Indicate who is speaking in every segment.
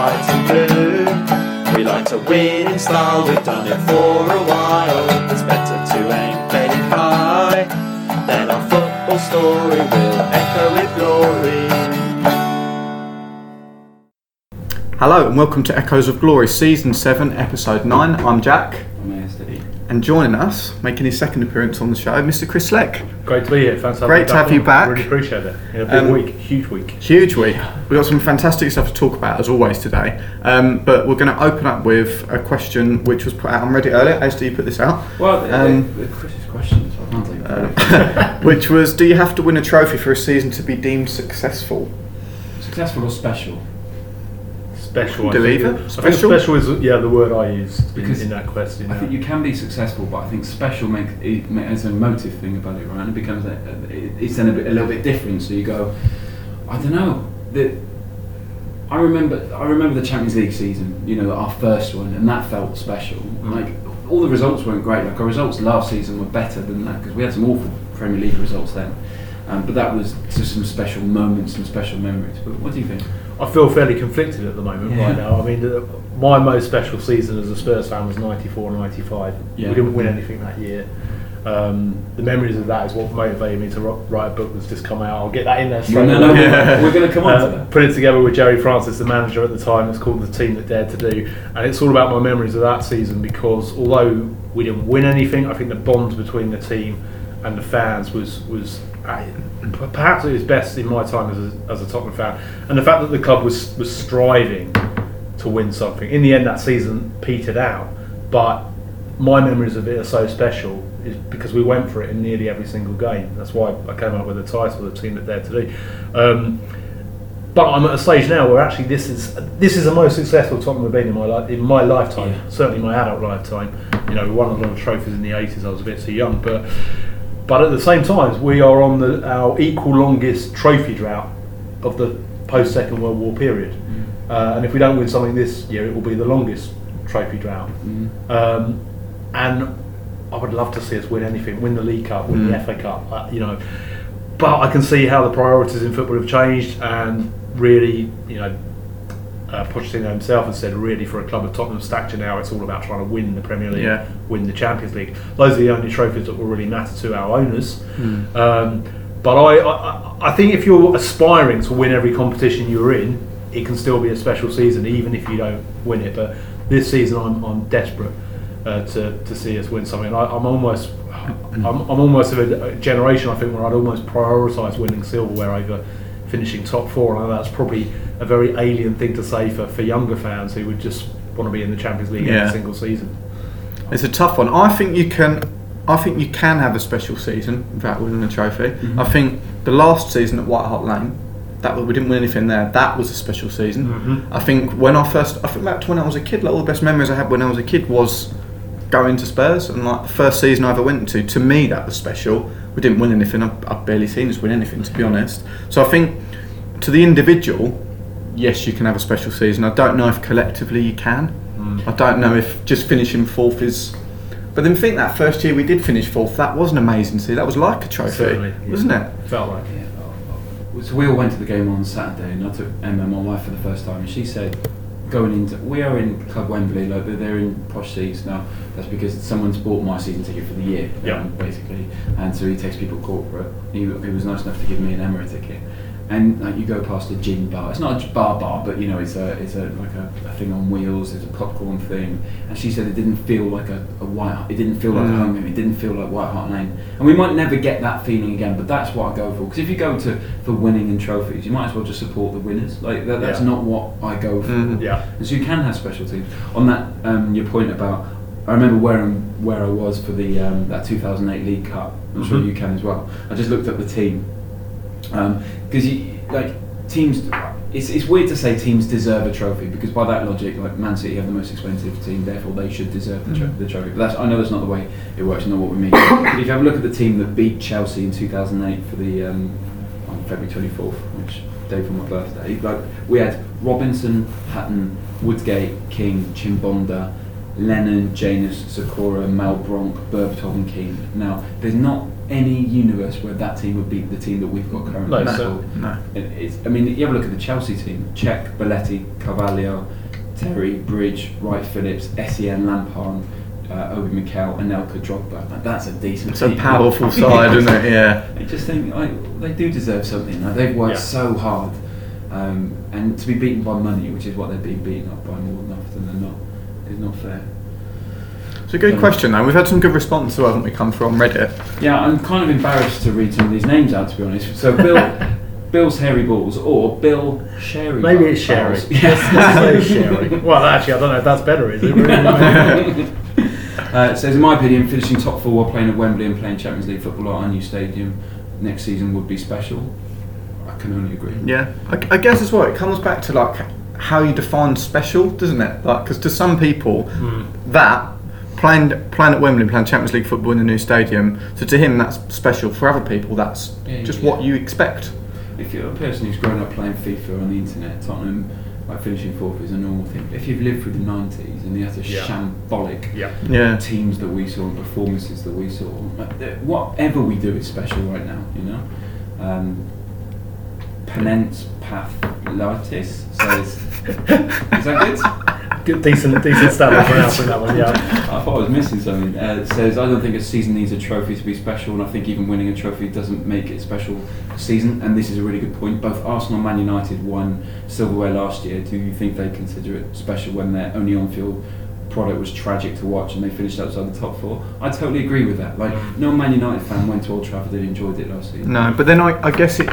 Speaker 1: white and blue. We like to win in style, we've done it for a while. It's better to aim very high. Then our football story will echo with glory.
Speaker 2: Hello and welcome to Echoes of Glory, Season 7, Episode 9. I'm Jack, and joining us, making his second appearance on the show, Mr. Chris Slegg.
Speaker 3: Great to be here. Thanks
Speaker 2: Great to have you back.
Speaker 3: Really appreciate it. A big
Speaker 2: Um,
Speaker 3: week, huge week.
Speaker 2: Huge week. We've got some fantastic stuff to talk about as always today. Um, but we're going to open up with a question which was put out. on Reddit earlier. As do you put this out?
Speaker 4: Well,
Speaker 2: Um,
Speaker 4: the, the Chris's questions, I can't take
Speaker 2: Uh, which was Do you have to win a trophy for a season to be deemed successful?
Speaker 4: Successful or special?
Speaker 3: Special. I think.
Speaker 2: either.
Speaker 3: I think
Speaker 2: Special?
Speaker 3: special is yeah the word I use in,
Speaker 4: Because
Speaker 3: in that question.
Speaker 4: I
Speaker 3: yeah.
Speaker 4: think you can be successful, but I think special makes it as a motive thing about it, right? And it becomes a, a, it's then a, bit, a little bit different. So you go, I don't know. The, I remember I remember the Champions League season, you know, our first one, and that felt special.
Speaker 3: Mm.
Speaker 4: Like all the results weren't great. Like our results last season were better than that because we had some awful Premier League results then. Um, but that was just some special moments, some special memories. But what do you think?
Speaker 3: I feel fairly conflicted at the moment
Speaker 4: Yeah.
Speaker 3: right now. I mean, my most special season as a Spurs fan was 94 95.
Speaker 4: Yeah.
Speaker 3: We didn't win anything that year. Um, the memories of that is what motivated me to write a book that's just come out. I'll get that in there straight
Speaker 4: No, no.
Speaker 2: Yeah.
Speaker 4: we're going to come on to
Speaker 3: Uh,
Speaker 4: that.
Speaker 3: put it together with Gerry Francis, the manager at the time. It's called The Team That Dared to Do. And it's all about my memories of that season because although we didn't win anything, I think the bond between the team and the fans was, was perhaps at its best in my time as a, as a Tottenham fan. And the fact that the club was, was striving to win something. In the end, that season petered out. But my memories of it are so special is because we went for it in nearly every single game. That's why I came up with the title, the team that dared to do. Um, but I'm at a stage now where actually this is this is the most successful Tottenham have been in my life in my lifetime.
Speaker 4: Yeah.
Speaker 3: Certainly my adult lifetime. You know, we won a lot of trophies in the 80s. I was a bit too young, but but at the same time, we are on the our equal longest trophy drought of the post Second World War period. Uh, and if we don't win something this year, it will be the longest trophy drought. Um, and I would love to see us win anything, win the League Cup, win the
Speaker 2: Mm.
Speaker 3: FA Cup, uh, you know. But I can see how the priorities in football have changed, and really, you know, uh, Pochettino himself has said, really, for a club of Tottenham stature now, it's all about trying to win the Premier League,
Speaker 2: Yeah.
Speaker 3: win the Champions League. Those are the only trophies that will really matter to our owners.
Speaker 2: Hmm.
Speaker 3: Um, but I, I, I think if you're aspiring to win every competition you're in, it can still be a special season, even if you don't win it. But this season, I'm, I'm desperate uh, to, to see us win something. I, I'm almost, I'm, I'm almost of a, a generation, I think, where I'd almost prioritise winning silverware over finishing top four. And I know that's probably a very alien thing to say for, for younger fans who would just want to be in the Champions League
Speaker 2: Yeah.
Speaker 3: every single season.
Speaker 2: It's a tough one. I think you can. I think you can have a special season without winning a trophy.
Speaker 4: Mhm.
Speaker 2: I think the last season at White Hart Lane, that we didn't win anything there. That was a special season.
Speaker 3: Mhm.
Speaker 2: I think when I first, I think back to when I was a kid. Like all the best memories I had when I was a kid was going to Spurs, and like the first season I ever went to. To me, that was special. We didn't win anything. I've, I've barely seen us win anything, to be honest. So I think to the individual, yes, you can have a special season. I don't know if collectively you can.
Speaker 3: Mm.
Speaker 2: I don't know if just finishing fourth is. But then think that first year we did finish fourth, that was an amazing season. That was like a trophy,
Speaker 3: Certainly,
Speaker 2: wasn't it?
Speaker 3: Felt like.
Speaker 4: Yeah. So we all went to the game on Saturday, and I took Emma, my wife, for the first time, and she said, going into we are in Club Wembley, like they're- they're in posh seats now. That's because someone's bought my season ticket for the year,
Speaker 3: Yeah.
Speaker 4: um, basically, and so he takes people corporate. He, he was nice enough to give me an Emma ticket. And like you go past a gin bar, it's not a bar bar, but you know it's a it's a like a, a thing on wheels. It's a popcorn thing, and she said it didn't feel like a, a white. It didn't feel like
Speaker 2: Mm.
Speaker 4: a home game. It didn't feel like White Hart Lane. And we might never get that feeling again, but that's what I go for. Because if you go to for winning and trophies, you might as well just support the winners. Like that, that's
Speaker 3: Yeah.
Speaker 4: not what I go for.
Speaker 2: Mhm.
Speaker 3: Yeah.
Speaker 4: And so you can have special teams. On that, um, your point about, I remember where I'm, where I was for the um, that 2008 League Cup. I'm sure
Speaker 3: Mhm.
Speaker 4: you can as well. I just looked up the team because you like teams. It's, it's weird to say teams deserve a trophy because by that logic, like Man City have the most expensive team, therefore they should deserve the, tro-
Speaker 2: Mhm.
Speaker 4: the trophy. But that's I know that's not the way it works. Not what we mean. if you have a look at the team that beat Chelsea in 2008 for the um, on February 24th, which day for my birthday, like we had Robinson, Hutton, Woodgate, King, Chimbonda, Lennon, Jenas, Zokora, Malbranque, Berbatov and Keane. Now, there's not any universe where that team would beat the team that we've got currently.
Speaker 3: No, so-
Speaker 2: No.
Speaker 4: It's, I mean, you have a look at the Chelsea team: Cech, Belletti, Carvalho, Terry, Bridge, Wright Phillips, Sen, Lampard, uh, Obi Mikel, Anelka, Drogba. Like, that's a decent.
Speaker 2: It's a
Speaker 4: team.
Speaker 2: powerful side, isn't it? Yeah.
Speaker 4: I just think like, they do deserve something. Like, they've worked
Speaker 3: Yeah.
Speaker 4: so hard, um, and to be beaten by money, which is what they're being beaten up by more than often than not, is not fair.
Speaker 2: It's a good question though. We've had some good response, though, haven't we, come from Reddit?
Speaker 4: Yeah, I'm kind of embarrassed to read some of these names out, to be honest. So Bill, Bill's Hairy Balls, or Bill Sherry.
Speaker 3: Maybe it's Sherry.
Speaker 4: Balls.
Speaker 3: Yes, let's Sherry. Well, actually, I don't know if that's better, is it? Really?
Speaker 4: Uh, it says, in my opinion, finishing top four while playing at Wembley and playing Champions League football at our new stadium next season would be special. I can only agree.
Speaker 2: Yeah. I, I guess as well, it comes back to like how you define special, doesn't it? Like, because to some people,
Speaker 3: Hmm.
Speaker 2: that playing playing at Wembley, playing Champions League football in the new stadium, so to him that's special. For other people, that's
Speaker 4: Yeah,
Speaker 2: just
Speaker 4: yeah.
Speaker 2: what you expect.
Speaker 4: If you're a person who's grown up playing FIFA on the internet, Tottenham, like finishing fourth is a normal thing. If you've lived through the 90s and the other
Speaker 3: Yeah.
Speaker 4: shambolic
Speaker 3: yeah.
Speaker 2: Yeah.
Speaker 4: teams that we saw and performances that we saw, whatever we do is special right now, you know? Um, Penance Pathlitis says, is that good?
Speaker 3: Good, decent, decent stab at pronouncing that one. Yeah.
Speaker 4: I thought I was missing something. Uh, it says, I don't think a season needs a trophy to be special, and I think even winning a trophy doesn't make it a special season. And this is a really good point. Both Arsenal and Man United won silverware last year. Do you think they consider it special when their only on field product was tragic to watch and they finished outside the top four? I totally agree with that. Like, no Man United fan went to Old Trafford and enjoyed it last season.
Speaker 2: No, but then I, I guess it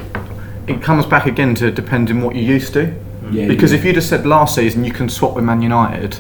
Speaker 2: it comes back again to depending what you're used to. Mm.
Speaker 4: Yeah,
Speaker 2: Because
Speaker 4: yeah.
Speaker 2: if you'd have said last season you can swap with Man United,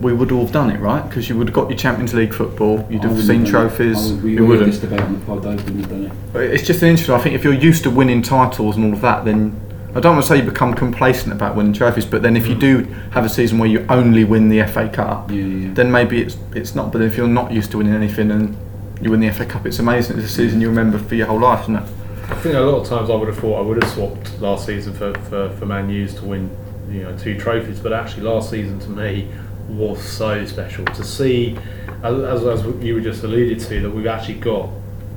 Speaker 2: we would all have done it, right? Because you would have got your Champions League football, you'd have seen
Speaker 4: done it.
Speaker 2: Trophies.
Speaker 4: would- we
Speaker 2: you
Speaker 4: already had this
Speaker 2: wouldn't.
Speaker 4: debate on the pod, I wouldn't have done it.
Speaker 2: It's just an interesting. I think if you're used to winning titles and all of that, then I don't want to say you become complacent about winning trophies. But then if you mm. do have a season where you only win the FA Cup,
Speaker 4: Yeah, yeah.
Speaker 2: then maybe it's it's not. But if you're not used to winning anything and you win the FA Cup, it's amazing. It's a season you remember for your whole life, isn't it?
Speaker 3: I think a lot of times I would have thought I would have swapped last season for, for, for Man U's to win, you know, two trophies. But actually, last season to me was so special to see, as, as, you were just alluded to, that we've actually got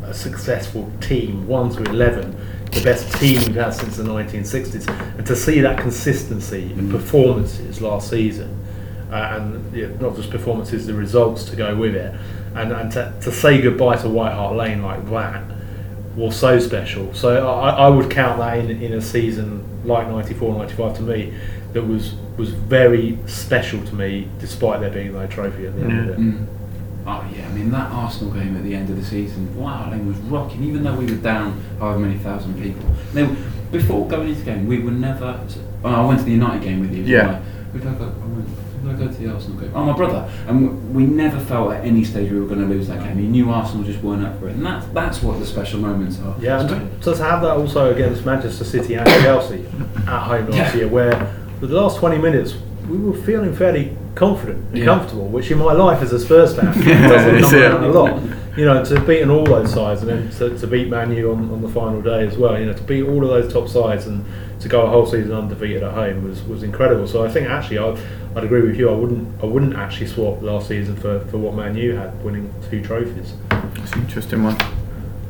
Speaker 3: a successful team, one to eleven, the best team we've had since the 1960s, and to see that consistency in performances last season. Uh, and yeah, not just performances, the results to go with it, and, and to, to say goodbye to White Hart Lane like that was so special. So I, I would count that in, in a season like 94, 95 to me that was was very special to me, despite there being no trophy at the end of it.
Speaker 4: Mm. Oh yeah, I mean that Arsenal game at the end of the season, wow, Lane was rocking. Even though we were down however many thousand people. Now, before going into the game, we were never. Oh, I went to the United game with you.
Speaker 2: Yeah.
Speaker 4: I? Who did I go? I went, who did I go to the Arsenal game? Oh, my brother. And we never felt at any stage we were going to lose that game. You knew Arsenal just weren't up for it, and that's that's what the special moments are.
Speaker 3: Yeah, and to, have that also against Manchester City and Chelsea at home last
Speaker 4: Yeah.
Speaker 3: year, where for the last 20 minutes we were feeling fairly confident and
Speaker 4: Yeah.
Speaker 3: comfortable, which in my life as a Spurs fan doesn't come around a lot. You know, to beat beaten all those sides and then to, to beat Man U on, on the final day as well, you know, to beat all of those top sides and to go a whole season undefeated at home was, was incredible. So I think actually I'd, I'd agree with you. I wouldn't I wouldn't actually swap last season for, for what Man U had, winning two trophies.
Speaker 2: It's an interesting one.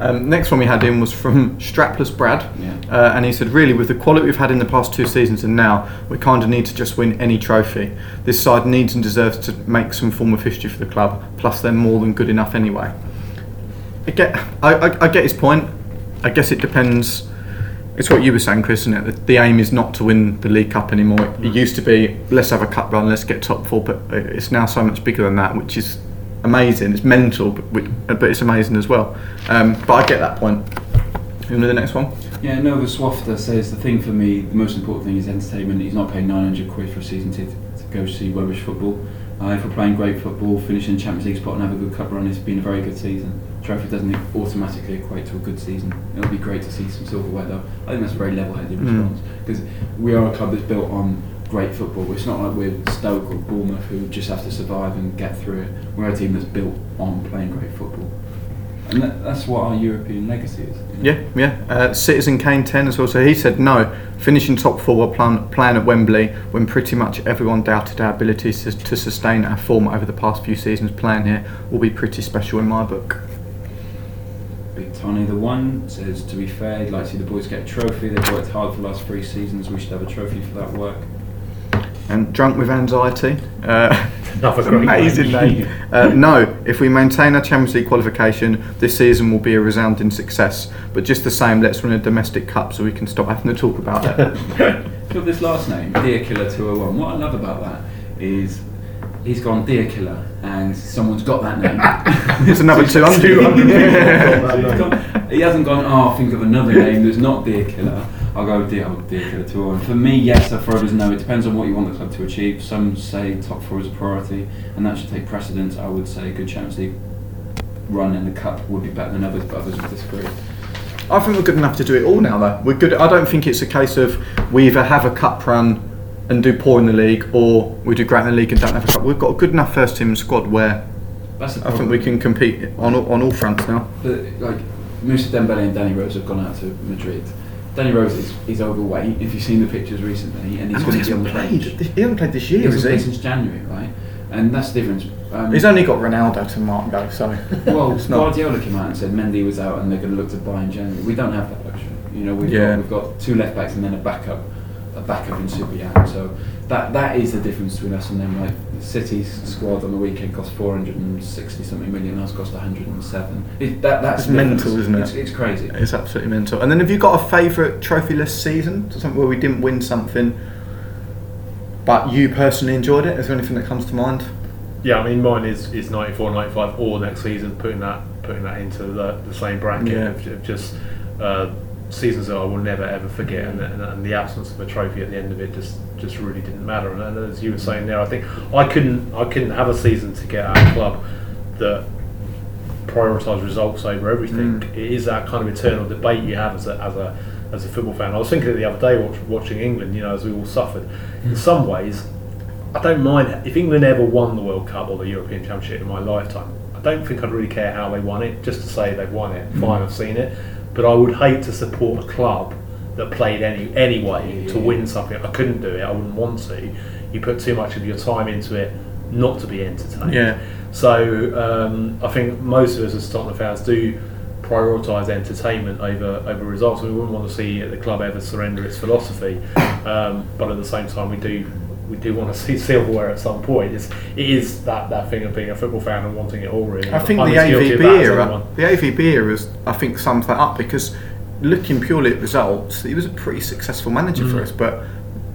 Speaker 2: Um, next one we had in was from Strapless Brad,
Speaker 4: Yeah.
Speaker 2: uh, and he said, "Really, with the quality we've had in the past two seasons and now, we kind of need to just win any trophy. This side needs and deserves to make some form of history for the club. Plus, they're more than good enough anyway." I get, I, I, I get his point. I guess it depends. It's what you were saying, Chris, isn't it? The, the aim is not to win the League Cup anymore. It, it used to be, let's have a cup run, let's get top four, but it's now so much bigger than that, which is amazing. It's mental, but, but it's amazing as well. Um, but I get that point. You want to the next one?
Speaker 4: Yeah, Nova Swafter says the thing for me, the most important thing is entertainment. He's not paying 900 quid for a season ticket to go see rubbish football. Uh, if we're playing great football, finishing Champions League spot and have a good cup run, it's been a very good season. Trophy doesn't automatically equate to a good season. It'll be great to see some silverware though. I think that's a very level-headed
Speaker 2: Mm.
Speaker 4: response because we are a club that's built on great football. It's not like we're Stoke or Bournemouth who just have to survive and get through it. We're a team that's built on playing great football. And that, that's what our European legacy is. you know?
Speaker 2: Yeah, yeah. Uh, Citizen Kane 10 as well. So he said no. Finishing top four while plan, playing at Wembley when pretty much everyone doubted our ability to, to sustain our form over the past few seasons playing here will be pretty special in my book.
Speaker 4: Big Tony the one says, to be fair, he'd like to see the boys get a trophy. They've worked hard for the last three seasons. We should have a trophy for that work.
Speaker 2: And drunk with anxiety. Uh,
Speaker 3: Another
Speaker 2: amazing
Speaker 3: name.
Speaker 2: name. Uh, no, if we maintain our Champions League qualification, this season will be a resounding success. But just the same, let's win a domestic cup so we can stop having to talk about it.
Speaker 4: Look, this last name, Deer Killer 201. What I love about that is he's gone Deer Killer and someone's got that name.
Speaker 2: It's another 200.
Speaker 3: 200 people
Speaker 2: Yeah.
Speaker 3: got that
Speaker 4: He's
Speaker 3: name.
Speaker 4: gone- he hasn't gone, oh, think of another name that's not Deer Killer. I'll go Deer, oh, Deer Killer 201. For me, yes, I've thrown as no. It depends on what you want the club to achieve. Some say top four is a priority, and that should take precedence. I would say a good Champions League run in the cup would be better than others, but others would disagree.
Speaker 2: I think we're good enough to do it all now, though. We're good. I don't think it's a case of we either have a cup run and do poor in the league, or we do great in the league and don't have a cup. We've got a good enough first team squad where
Speaker 4: That's
Speaker 2: I think we can compete on all, on all fronts now.
Speaker 4: But like Musa Dembele and Danny Rose have gone out to Madrid. Danny Rose is, is overweight. If you've seen the pictures recently, and he's going
Speaker 2: he
Speaker 4: to be on
Speaker 2: hasn't
Speaker 4: the
Speaker 2: played.
Speaker 4: bench.
Speaker 2: He hasn't played this
Speaker 4: He
Speaker 2: year,
Speaker 4: hasn't
Speaker 2: is
Speaker 4: played
Speaker 2: he?
Speaker 4: since January, right? And that's the difference. Um,
Speaker 2: He's only got Ronaldo to mark though, so
Speaker 4: well. Guardiola came out and said Mendy was out, and they're going to look to buy in January. We don't have that luxury. You know, we've,
Speaker 2: Yeah.
Speaker 4: got, we've got two left backs and then a backup, a backup in Subian. So that that is the difference between us and them. Like City's squad on the weekend cost 460 something million. Ours cost 107. It, that that's
Speaker 2: It's mental, isn't it?
Speaker 4: It's, it's crazy.
Speaker 2: It's absolutely mental. And then have you got a favourite trophyless season? Something where we didn't win something, but you personally enjoyed it? Is there anything that comes to mind?
Speaker 3: Yeah, I mean mine is, is 94, 95 or next season, putting that putting that into the, the same bracket
Speaker 2: Yeah.
Speaker 3: of, of just uh, seasons that I will never ever forget, and, and, and the absence of a trophy at the end of it just just really didn't matter. And, and as you were saying there, I think I couldn't I couldn't have a season to get our club that prioritise results over everything.
Speaker 2: Mm.
Speaker 3: It is that kind of eternal debate you have as a as a as a football fan. I was thinking it the other day watch, watching England. You know, as we all suffered. In some ways, I don't mind if England ever won the World Cup or the European Championship in my lifetime. I don't think I'd really care how they won it. Just to say they've won it, fine, I've seen it. But I would hate to support a club that played any anyway to win something. I couldn't do it. I wouldn't want to. You put too much of your time into it not to be entertained.
Speaker 2: Yeah.
Speaker 3: So um, I think most of us as Tottenham fans do prioritise entertainment over over results. We wouldn't want to see the club ever surrender its philosophy, um, but at the same time, we do we do want to see silverware at some point. It's, it is that, that thing of being a football fan and wanting it all. Really,
Speaker 2: I think
Speaker 3: I'm
Speaker 2: the AVB era, the AVB era, is, I think sums that up because looking purely at results, he was a pretty successful manager for
Speaker 3: Mm.
Speaker 2: us, but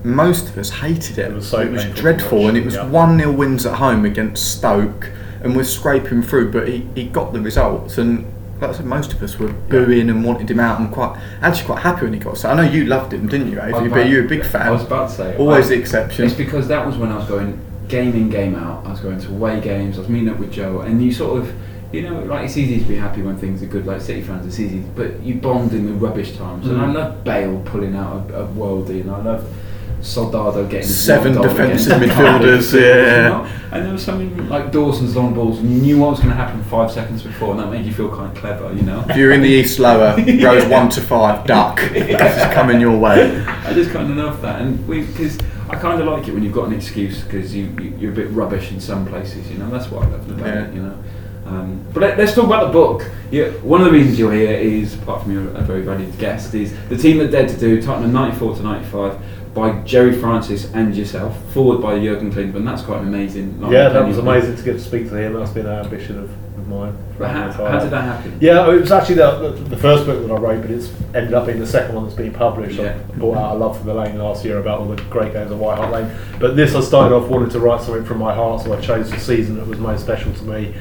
Speaker 2: most of us hated it.
Speaker 3: It was so painful to
Speaker 2: dreadful, and it was
Speaker 3: yeah.
Speaker 2: one 0 wins at home against Stoke, and we're scraping through. But he, he got the results, and I said, most of us were booing and wanted him out, and quite actually quite happy when he got. So I know you loved him, didn't you, AVB? You were a big fan.
Speaker 4: I was about to say.
Speaker 2: Always
Speaker 4: I-
Speaker 2: the exception.
Speaker 4: It's because that was when I was going game in, game out. I was going to away games. I was meeting up with Joe, and you sort of, you know, like it's easy to be happy when things are good. Like City fans, it's easy, but you bond in the rubbish times. And I
Speaker 2: Mm.
Speaker 4: love Bale pulling out a, a worldie, and I love Soldado getting
Speaker 2: Seven defensive
Speaker 4: against
Speaker 2: midfielders, yeah.
Speaker 4: And there was something like Dawson's long balls, you knew what was going to happen five seconds before, and that made you feel kind of clever, you know.
Speaker 2: If you're in the East Lower, rows one to five, duck. This is coming your way.
Speaker 4: I just kind of love that, and because I kind of like it when you've got an excuse because you, you you're a bit rubbish in some places, you know. That's what I love about
Speaker 2: Yeah.
Speaker 4: it, you know. Um, but let, us talk about the book. Yeah, one of the reasons you're here is, apart from you're a very valued guest, is the team that dared to do Tottenham 94 to 95 by Gerry Francis and yourself, forward by Jurgen Klinsmann. That's quite an amazing. line
Speaker 3: Yeah, that was amazing to get to speak to him. That's been an ambition of, of mine.
Speaker 4: How, how did that happen?
Speaker 3: Yeah, it was actually the, the, the first book that I wrote, but it's ended up being the second one that's been published.
Speaker 4: Yeah.
Speaker 3: I brought out A Love for the Lane last year about all the great games of White Hart Lane. But this, I started off wanting to write something from my heart, so I chose the season that was most special to me.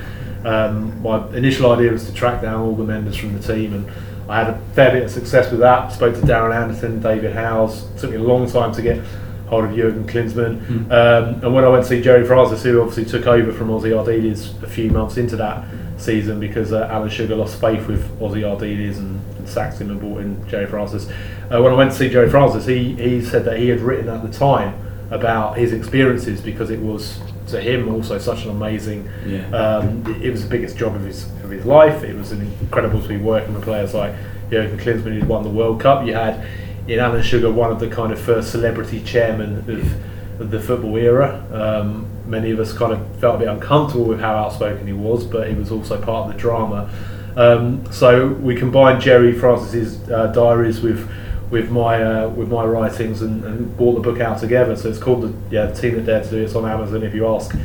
Speaker 3: Um, my initial idea was to track down all the members from the team, and I had a fair bit of success with that. Spoke to Darren Anderton, David Howells. Took me a long time to get hold of Jurgen Klinsmann.
Speaker 4: Mm.
Speaker 3: Um, and when I went to see Gerry Francis, who obviously took over from Ossie Ardiles a few months into that season because uh, Alan Sugar lost faith with Ossie Ardiles and, and sacked him and brought in Gerry Francis. Uh, when I went to see Gerry Francis, he, he said that he had written at the time about his experiences because it was to him also such an amazing
Speaker 4: Yeah.
Speaker 3: um, it, it was the biggest job of his of his life. It was incredible to be working with players like Jurgen Klinsmann who'd won the World Cup. You had in Alan Sugar one of the kind of first celebrity chairmen of, of the football era. Um, many of us kind of felt a bit uncomfortable with how outspoken he was, but he was also part of the drama. Um, so we combined Gerry Francis's uh, diaries with with my uh, with my writings and, and brought the book out together. So it's called the yeah the team that dared to do. It's on Amazon. If you ask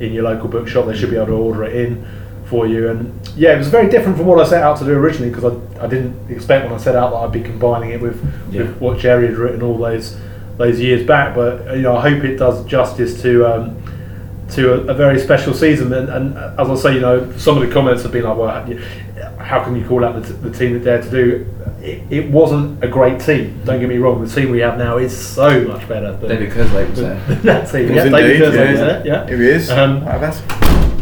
Speaker 3: in your local bookshop, they should be able to order it in for you. And yeah, it was very different from what I set out to do originally because I, I didn't expect when I set out that I'd be combining it with,
Speaker 4: Yeah.
Speaker 3: with what Gerry had written all those those years back. But you know, I hope it does justice to. Um, to a, a very special season, and, and as I say, you know, some of the comments have been like, "Well, how can you call out the, t- the team that dared to do?" It, it wasn't a great team. Don't get me wrong. The team we have now is so much better than,
Speaker 4: David Kerslake was there.
Speaker 3: that team.
Speaker 2: It
Speaker 3: Yeah,
Speaker 2: was
Speaker 3: David Kerslake
Speaker 2: yeah,
Speaker 3: was
Speaker 2: yeah.
Speaker 3: there, yeah.
Speaker 2: Here he is.
Speaker 3: Um,
Speaker 2: Right,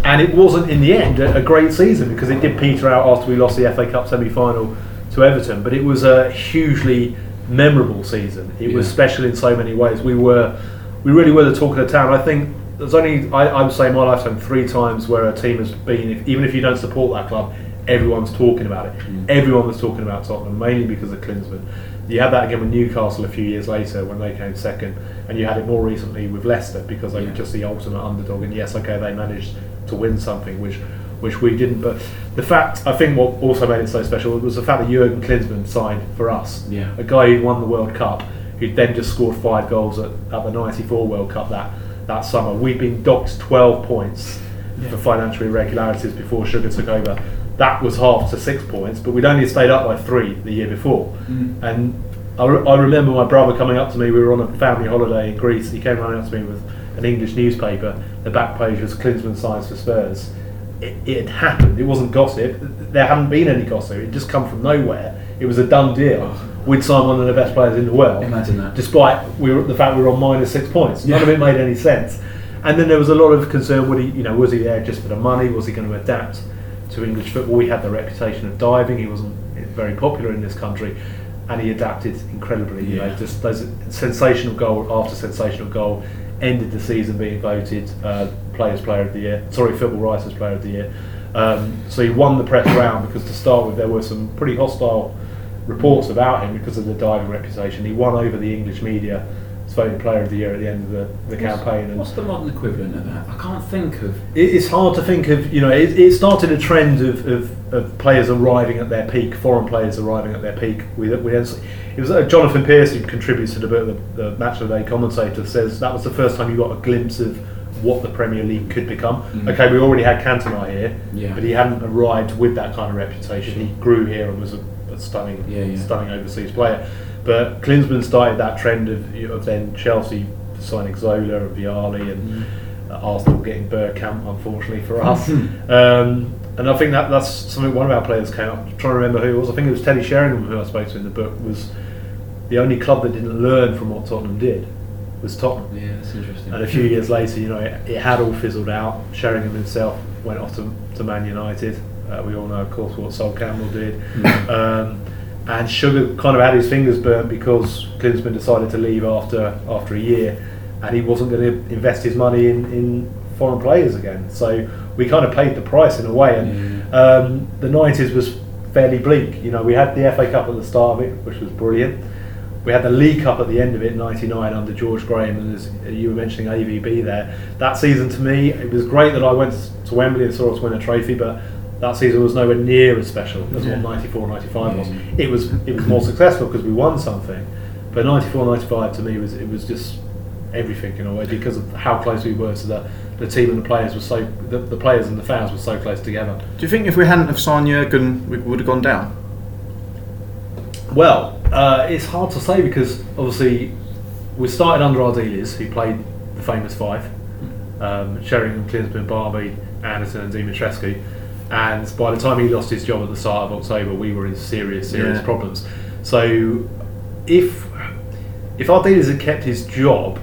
Speaker 3: and it wasn't in the end a, a great season because it did peter out after we lost the FA Cup semi-final to Everton. But it was a hugely memorable season. It was special in so many ways. We were, we really were the talk of the town. I think there's only I, I would say in my lifetime three times where a team has been, if, even if you don't support that club, everyone's talking about it. Mm. Everyone was talking about Tottenham mainly because of Klinsmann. You had that again with Newcastle a few years later when they came second, and you had it more recently with Leicester because they were just the ultimate underdog. And yes, okay, they managed to win something, which which we didn't. But the fact, I think, what also made it so special was the fact that Jurgen Klinsmann signed for us.
Speaker 4: Yeah.
Speaker 3: A guy who won the World Cup, who then just scored five goals at, at the '94 World Cup that that summer. We'd been docked 12 points for financial irregularities before Sugar took over. That was half to six points, but we'd only stayed up by three the year before. Mm. And I, re- I remember my brother coming up to me. We were on a family holiday in Greece. He came running up to me with an English newspaper. The back page was Klinsmann signs for Spurs. It, it had happened. It wasn't gossip. There hadn't been any gossip. It just come from nowhere. It was a done deal. We'd signed one of the best players in the world.
Speaker 4: Imagine that.
Speaker 3: Despite we were, the fact we were on minus six points. None of it made any sense. And then there was a lot of concern. Would he, you know, was he there just for the money? Was he going to adapt to English football? He had the reputation of diving. He wasn't very popular in this country, and he adapted incredibly. You know, just those sensational goal after sensational goal ended the season being voted uh, Players Player of the Year. Sorry, Football Writers Player of the Year. Um, so he won the press round because to start with there were some pretty hostile reports about him because of the diving reputation. He won over the English media. Voted Player of the Year at the end of the, the campaign. And
Speaker 4: What's the modern equivalent of that? I can't think of.
Speaker 3: it- it's hard to think of, you know, it, it started a trend of, of, of players arriving at their peak, foreign players arriving at their peak. We, we it was uh, Jonathan Pearce who contributes to the, book, the, the Match of the Day commentator says that was the first time you got a glimpse of what the Premier League could become.
Speaker 4: Mm.
Speaker 3: Okay, we already had Cantona here,
Speaker 4: Yeah.
Speaker 3: but he hadn't arrived with that kind of reputation. He grew here and was a, a stunning,
Speaker 4: Yeah, yeah.
Speaker 3: stunning overseas player. But Klinsmann started that trend of, of then Chelsea signing Zola and Vialli and uh, Arsenal getting Bergkamp, unfortunately for us. um, and I think that that's something one of our players came up. I'm trying to remember who it was. I think it was Teddy Sheringham who I spoke to in the book. Was the only club that didn't learn from what Tottenham did was Tottenham.
Speaker 4: Yeah, that's interesting.
Speaker 3: And a few years later, you know, it, it had all fizzled out. Sheringham himself went off to, to Man United. Uh, we all know, of course, what Sol Campbell did. Um, and Sugar kind of had his fingers burnt because Klinsmann decided to leave after after a year, and he wasn't going to invest his money in, in foreign players again. So we kind of paid the price in a way. And um, the 90s was fairly bleak. You know, we had the FA Cup at the start of it, which was brilliant. We had the League Cup at the end of it, '99, under George Graham, and as you were mentioning AVB there. That season, to me, it was great that I went to Wembley and saw us win a trophy, but that season was nowhere near as special as what '94, '95 was. It was it was more successful because we won something, but '94, '95 to me was it was just everything in a way because of how close we were to the the team and the players were so the, the players and the fans were so close together.
Speaker 2: Do you think if we hadn't have signed Jurgen, we would have gone down?
Speaker 3: Well, uh, it's hard to say because obviously we started under Ardiles, who played the famous five um, Sheringham, Klinsmann, Barmby, Anderton, and Dumitrescu. And by the time he lost his job at the start of October, we were in serious, serious
Speaker 2: Yeah.
Speaker 3: problems. So if if Ardiles had kept his job,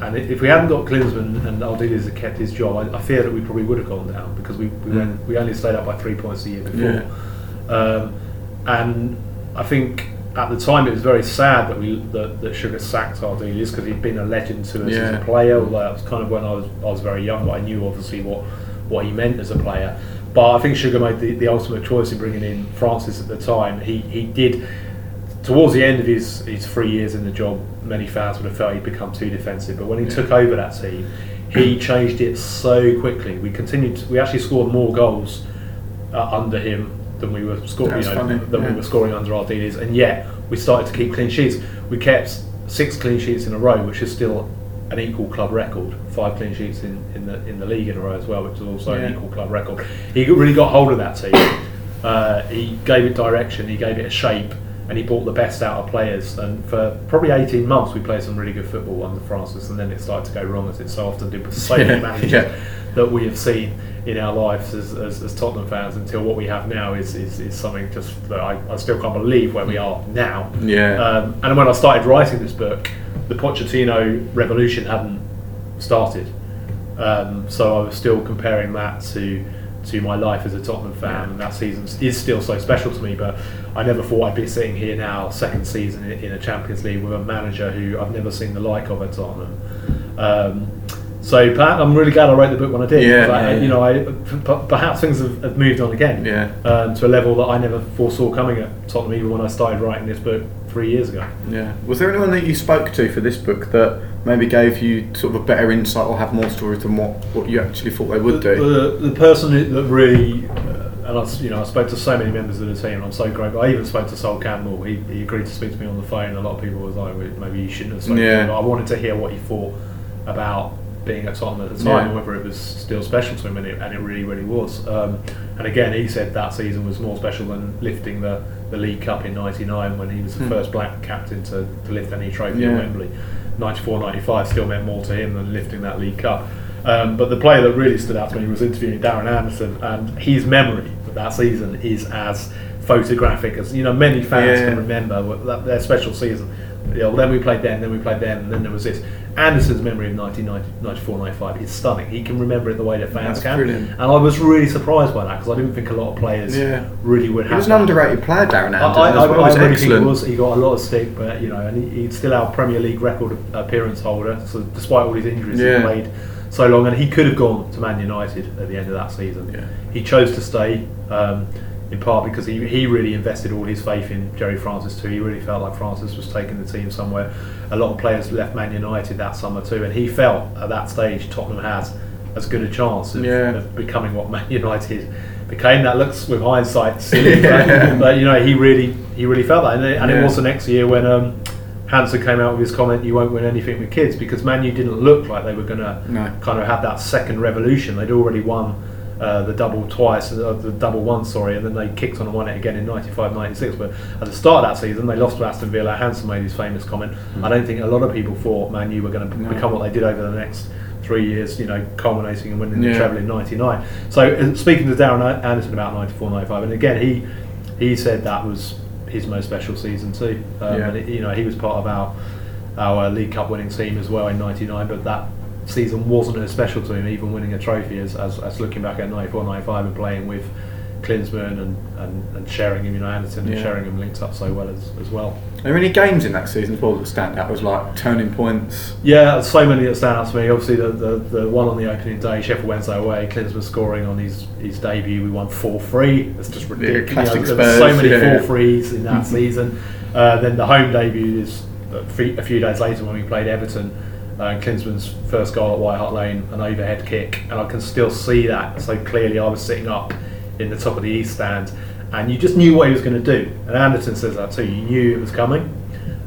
Speaker 3: and if we hadn't got Klinsmann and Ardiles had kept his job, I, I fear that we probably would have gone down because we we,
Speaker 2: Mm.
Speaker 3: went, we only stayed up by three points the year before.
Speaker 2: Yeah.
Speaker 3: Um, and I think at the time it was very sad that we that, that Sugar sacked Ardiles because he'd been a legend to us as a player. Although that was kind of when I was I was very young, but I knew obviously what what he meant as a player. But I think Sugar made the, the ultimate choice in bringing in Francis at the time. He he did towards the end of his, his three years in the job, many fans would have felt he'd become too defensive. But when he took over that team, he changed it so quickly. We continued. To, we actually scored more goals uh, under him than we were scoring. You know, than
Speaker 2: yeah.
Speaker 3: we were scoring under Ardiles, and yet we started to keep clean sheets. We kept six clean sheets in a row, which is still an equal club record. Five clean sheets in, in the in the league in a row as well, which is also
Speaker 2: Yeah.
Speaker 3: an equal club record. He really got hold of that team. Uh, he gave it direction, he gave it a shape, and he brought the best out of players. And for probably 18 months, we played some really good football under Francis, and then it started to go wrong as it so often did with so many managers
Speaker 2: yeah.
Speaker 3: that we have seen in our lives as, as, as Tottenham fans until what we have now is, is, is something just that I, I still can't believe where we are now.
Speaker 2: Yeah.
Speaker 3: Um, and when I started writing this book, the Pochettino revolution hadn't started. Um, so I was still comparing that to to my life as a Tottenham fan, and that season is still so special to me. But I never thought I'd be sitting here now, second season in, a Champions League with a manager who I've never seen the like of at Tottenham. Um, so Pat, I'm really glad I wrote the book when I did.
Speaker 2: Yeah,
Speaker 3: I,
Speaker 2: yeah,
Speaker 3: you know, I, p- perhaps things have, have moved on again
Speaker 2: Yeah.
Speaker 3: um, to a level that I never foresaw coming at Tottenham, even when I started writing this book three years ago.
Speaker 2: Yeah. Was there anyone that you spoke to for this book that maybe gave you sort of a better insight or have more stories than what, what you actually thought they would do?
Speaker 3: The, the person that really, uh, and I, s- you know, I spoke to so many members of the team, and I'm so grateful. I even spoke to Sol Campbell. He, he agreed to speak to me on the phone. A lot of people was like, "Well, maybe you shouldn't have spoken
Speaker 2: Yeah.
Speaker 3: to him. I wanted to hear what he thought about being at Tottenham at the time,
Speaker 2: Yeah.
Speaker 3: whether it was still special to him, and it, and it really, really was. Um, and again, he said that season was more special than lifting the, the League Cup in '99 when he was the
Speaker 2: Hmm.
Speaker 3: first black captain to, to lift any trophy
Speaker 2: Yeah.
Speaker 3: at Wembley. 94 95 still meant more to him than lifting that League Cup. Um, but the player that really stood out to me was interviewing Darren Anderton, and his memory of that season is as photographic as you know many fans
Speaker 2: Yeah.
Speaker 3: can remember that, their special season. You know, then we played then, then we played them, and then there was this. Anderton's memory of 1994 95 is stunning. He can remember it the way that fans
Speaker 2: That's
Speaker 3: can.
Speaker 2: brilliant.
Speaker 3: And I was really surprised by that because I didn't think a lot of players
Speaker 2: Yeah.
Speaker 3: really would have.
Speaker 2: He was an underrated player, Darren Anderton,
Speaker 3: I, I,
Speaker 2: well.
Speaker 3: I really
Speaker 2: excellent.
Speaker 3: think he was. He got a lot of stick, but you know, and he, he's still our Premier League record appearance holder. So despite all his injuries,
Speaker 2: Yeah.
Speaker 3: he played so long, and he could have gone to Man United at the end of that season.
Speaker 2: Yeah.
Speaker 3: He chose to stay. Um, in part because he, he really invested all his faith in Gerry Francis too. He really felt like Francis was taking the team somewhere. A lot of players left Man United that summer too, and he felt at that stage Tottenham has as good a chance of,
Speaker 2: Yeah.
Speaker 3: of becoming what Man United became. That looks with hindsight silly, but, but you know he really he really felt that, and, it, and it was the next year when. Um, Hansen came out with his comment, "You won't win anything with kids," because Man U didn't look like they were going to
Speaker 2: No.
Speaker 3: kind of have that second revolution. They'd already won uh, the double twice, uh, the double one, sorry, and then they kicked on and won it again in 95 96. But at the start of that season, they lost to Aston Villa. Hansen made his famous comment. I don't think a lot of people thought Man U were going to
Speaker 2: No.
Speaker 3: become what they did over the next three years, you know, culminating and winning
Speaker 2: Yeah.
Speaker 3: the treble in 99. So, uh, speaking to Darren Anderton about 94 95, and again, he he said that was his most special season too. Um,
Speaker 2: Yeah.
Speaker 3: and it, you know, he was part of our our League Cup winning team as well in '99, but that season wasn't as special to him, even winning a trophy, as, as, as looking back at 94 95 and playing with Klinsmann and, and, and Sheringham, you know, Anderton and
Speaker 2: Yeah.
Speaker 3: Sheringham linked up so well as, as well.
Speaker 2: Are there any games in that season as well that stand out as like turning points?
Speaker 3: Yeah, so many that stand out to me. Obviously, the, the, the one on the opening day, Sheffield Wednesday away, Klinsmann scoring on his, his debut. We won 4 3. It's just ridiculous. there were so many
Speaker 2: yeah.
Speaker 3: 4 3s in that season. Uh, then the home debut is a few days later when we played Everton. Uh, first goal at White Hart Lane, an overhead kick, and I can still see that so clearly. I was sitting up in the top of the East stand, and you just knew what he was going to do. And Anderton says that too. You knew it was coming,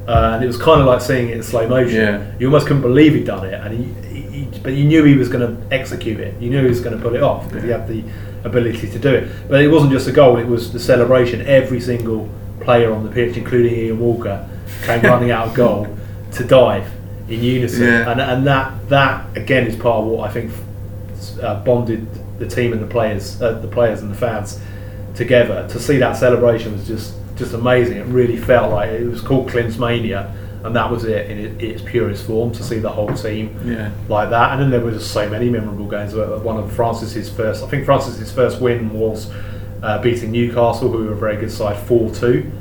Speaker 3: uh, and it was kind of like seeing it in slow motion.
Speaker 2: Yeah.
Speaker 3: You almost couldn't believe he'd done it, and he, he, he but you knew he was going to execute it. You knew he was going to pull it off because he
Speaker 2: Yeah.
Speaker 3: had the ability to do it. But it wasn't just a goal; it was the celebration. Every single player on the pitch, including Ian Walker, came running out of goal to dive in unison,
Speaker 2: Yeah.
Speaker 3: and and that that again is part of what I think uh, bonded the team and the players, uh, the players and the fans together. To see that celebration was just just amazing. It really felt like it was called Klinsmania, and that was it in its purest form. To see the whole team
Speaker 2: Yeah.
Speaker 3: like that, and then there were just so many memorable games. One of Francis's first, I think Francis's first win was uh, beating Newcastle, who were a very good side, four two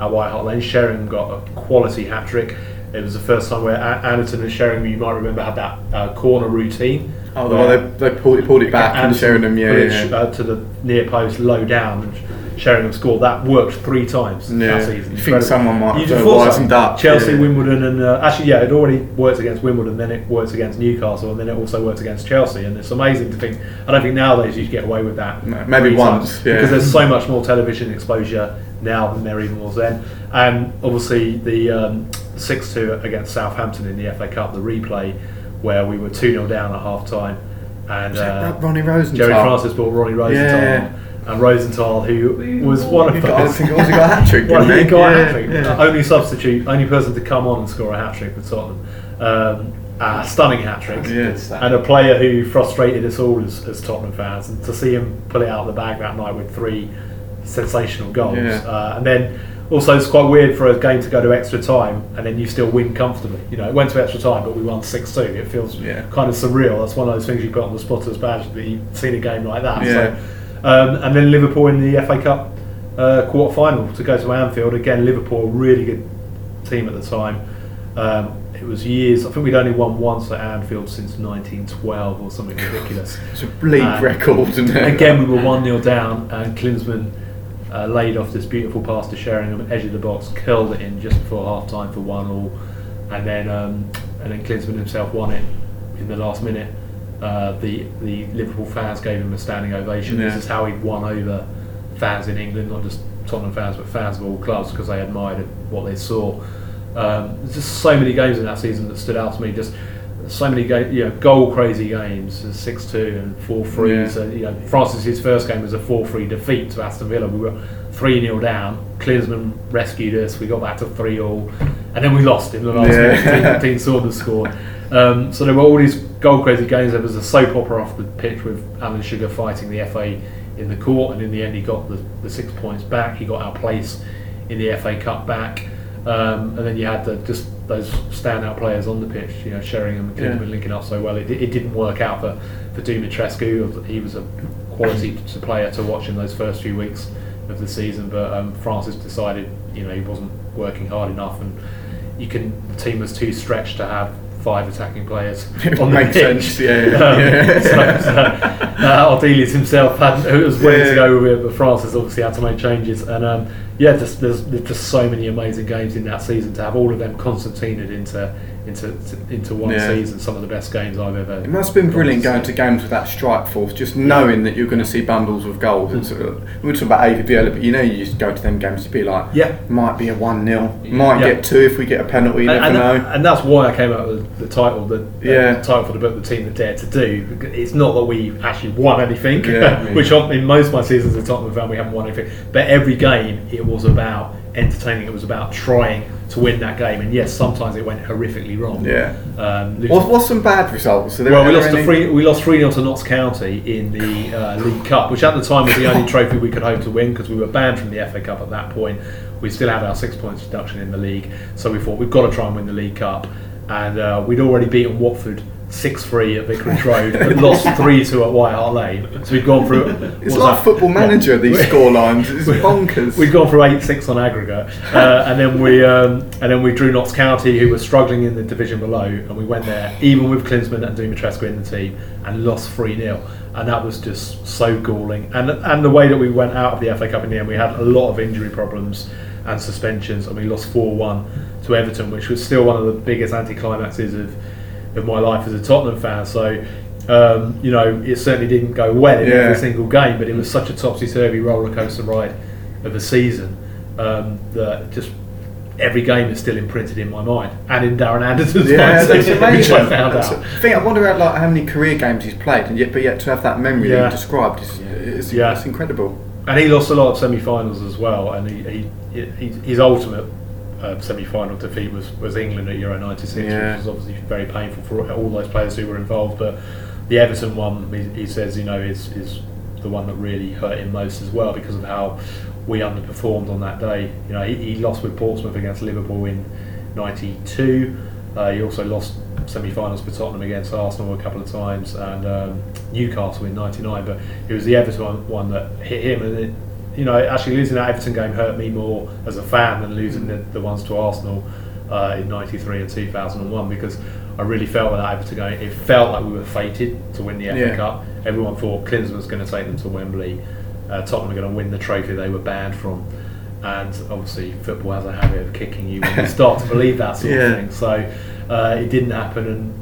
Speaker 3: at White Hart Lane. Sheringham got a quality hat trick. It was the first time where Anderton and Sheringham, you might remember, had that uh, corner routine.
Speaker 2: Oh, they, they pulled, pulled it back and showing them, yeah.
Speaker 3: it uh, to the near post, low down, Sheringham scored. That worked three times
Speaker 2: Yeah.
Speaker 3: that season.
Speaker 2: You think
Speaker 3: Incredible.
Speaker 2: someone might
Speaker 3: You'd
Speaker 2: have
Speaker 3: have thought
Speaker 2: wisened up,
Speaker 3: Chelsea,
Speaker 2: yeah.
Speaker 3: Wimbledon, and uh, actually, yeah, it already worked against Wimbledon. Then it worked against Newcastle, and then it also worked against Chelsea. And it's amazing to think. I don't think nowadays you get away with that.
Speaker 2: No, maybe once, yeah.
Speaker 3: because there's so much more television exposure now than there even was then. And obviously the um, six two against Southampton in the FA Cup, the replay where we were two 0 down at half time, and
Speaker 2: Was
Speaker 3: uh,
Speaker 2: Ronnie Rosenthal?
Speaker 3: Gerry Francis brought Ronnie Rosenthal
Speaker 2: Yeah.
Speaker 3: And Rosenthal, who was one of
Speaker 2: He
Speaker 3: those.
Speaker 2: got- I think it was he got a hat trick,
Speaker 3: Well, he
Speaker 2: he?
Speaker 3: got a hat trick.
Speaker 2: yeah.
Speaker 3: Only substitute, only person to come on and score a hat trick for Tottenham. Um, a stunning hat trick. And a player who frustrated us all as, as Tottenham fans. And to see him pull it out of the bag that night with three sensational goals.
Speaker 2: Yeah.
Speaker 3: Uh, and then also, it's quite weird for a game to go to extra time and then you still win comfortably. You know, it went to extra time, but we won 6 2. It feels
Speaker 2: Yeah.
Speaker 3: kind of surreal. That's one of those things you put on the spotter's badge that you've seen a game like that.
Speaker 2: Yeah.
Speaker 3: So, um, and then Liverpool in the FA Cup uh, quarter final to go to Anfield. Again, Liverpool, really good team at the time. Um, it was years, I think we'd only won once at Anfield since 1912 or something ridiculous.
Speaker 2: It's a league
Speaker 3: And
Speaker 2: record, isn't it?
Speaker 3: Again, we were 1 0 down, and Klinsmann uh, laid off this beautiful pass to Sheringham, edge of the box, curled it in just before half time for 1 all. And then, um, and then Klinsmann himself won it in the last minute. Uh, the, the Liverpool fans gave him a standing ovation.
Speaker 2: Yeah.
Speaker 3: This is how he'd won over fans in England, not just Tottenham fans, but fans of all clubs because they admired what they saw. Um, there's just so many games in that season that stood out to me. Just so many ga- you know, goal crazy games, six two and four three.
Speaker 2: Yeah.
Speaker 3: So you know, Francis's first game was a four three defeat to Aston Villa. We were three 0 down. Klinsmann rescued us. We got back to three all, and then we lost in the last
Speaker 2: Yeah.
Speaker 3: minute. Dean Saunders scored. Um, so there were all these goal crazy games. There was a soap opera off the pitch with Alan Sugar fighting the FA in the court, and in the end, he got the, the six points back. He got our place in the FA Cup back. Um, and then you had the, just those standout players on the pitch, you know, Sheringham and
Speaker 2: Yeah.
Speaker 3: linking up so well. It, it didn't work out for, for Dumitrescu. He was a quality player to watch in those first few weeks of the season, but um, Francis decided, you know, he wasn't working hard enough, and you can the team was too stretched to have five attacking players
Speaker 2: It
Speaker 3: on the
Speaker 2: makes sense, yeah, yeah,
Speaker 3: Um,
Speaker 2: yeah.
Speaker 3: so, so, uh, Ardiles himself had, was willing
Speaker 2: Yeah.
Speaker 3: to go with it, but Francis obviously had to make changes, and um, yeah, just, there's, there's just so many amazing games in that season to have all of them concertinaed into into into one
Speaker 2: Yeah.
Speaker 3: season. Some of the best games I've ever.
Speaker 2: It must have been brilliant going to games with that strike force, just knowing that you're going to see bundles of goals. It's, uh, we were talking about AVB earlier, but you know you used to go to them games to be like,
Speaker 3: Yeah.
Speaker 2: might be a 1 0, might
Speaker 3: Yeah.
Speaker 2: get two if we get a penalty, you
Speaker 3: and,
Speaker 2: never
Speaker 3: and,
Speaker 2: know.
Speaker 3: and that's why I came up with the title, the,
Speaker 2: Yeah.
Speaker 3: the title for the book, "The Team That Dared to Do." It's not that we actually won anything,
Speaker 2: Yeah.
Speaker 3: which in most of my seasons at Tottenham fan we haven't won anything. But every game, it was about entertaining. It was about trying to win that game. And yes, sometimes it went horrifically wrong.
Speaker 2: Yeah.
Speaker 3: Um, losing-
Speaker 2: What's, what's some bad results? Are there
Speaker 3: well, we
Speaker 2: are
Speaker 3: lost
Speaker 2: any-
Speaker 3: three. We lost three 0 to Notts County in the uh, League Cup, which at the time was the only trophy we could hope to win because we were banned from the FA Cup at that point. We still had our six points deduction in the league, so we thought we've got to try and win the League Cup. And uh, we'd already beaten Watford six three at Vicarage Road, but lost three two at White Hart Lane. So we'd gone through.
Speaker 2: It's like
Speaker 3: that-
Speaker 2: football manager, these score lines. It's bonkers.
Speaker 3: We'd gone for eight six on aggregate, uh, and then we um, and then we drew Notts County, who were struggling in the division below, and we went there even with Klinsmann and Dumitrescu in the team, and lost three 0 and that was just so galling. And and the way that we went out of the FA Cup in the end, we had a lot of injury problems and suspensions, and we lost four one to Everton, which was still one of the biggest anticlimaxes of of my life as a Tottenham fan. So. Um, you know, it certainly didn't go well in
Speaker 2: Yeah.
Speaker 3: every single game, but it was such a topsy-turvy roller coaster ride of a season um, that just every game is still imprinted in my mind and in Darren Anderton's
Speaker 2: yeah,
Speaker 3: mind,
Speaker 2: that's
Speaker 3: too,
Speaker 2: amazing.
Speaker 3: which I found
Speaker 2: That's
Speaker 3: out.
Speaker 2: a- thing, I wonder how, like, how many career games he's played, and yet, but yet to have that memory that you described is, is
Speaker 3: Yeah.
Speaker 2: it's incredible.
Speaker 3: And he lost a lot of semi-finals as well. And he, he, he his ultimate uh, semi-final defeat was, was England at Euro '96,
Speaker 2: Yeah.
Speaker 3: which was obviously very painful for all those players who were involved. But the Everton one, he, he says, you know, is is the one that really hurt him most as well because of how we underperformed on that day. You know, he, he lost with Portsmouth against Liverpool in '92. Uh, he also lost semi-finals for Tottenham against Arsenal a couple of times and um, Newcastle in '99. But it was the Everton one, one that hit him, and it, you know, actually losing that Everton game hurt me more as a fan than losing the, the ones to Arsenal uh, in '93 and 2001 because I really felt that Everton game, it felt like we were fated to win the FA
Speaker 2: Yeah.
Speaker 3: Cup. Everyone thought Klinsmann was going to take them to Wembley. uh, Tottenham are going to win the trophy they were banned from. And obviously, football has a habit of kicking you when you start to believe that sort
Speaker 2: Yeah.
Speaker 3: of thing. So uh, it didn't happen, and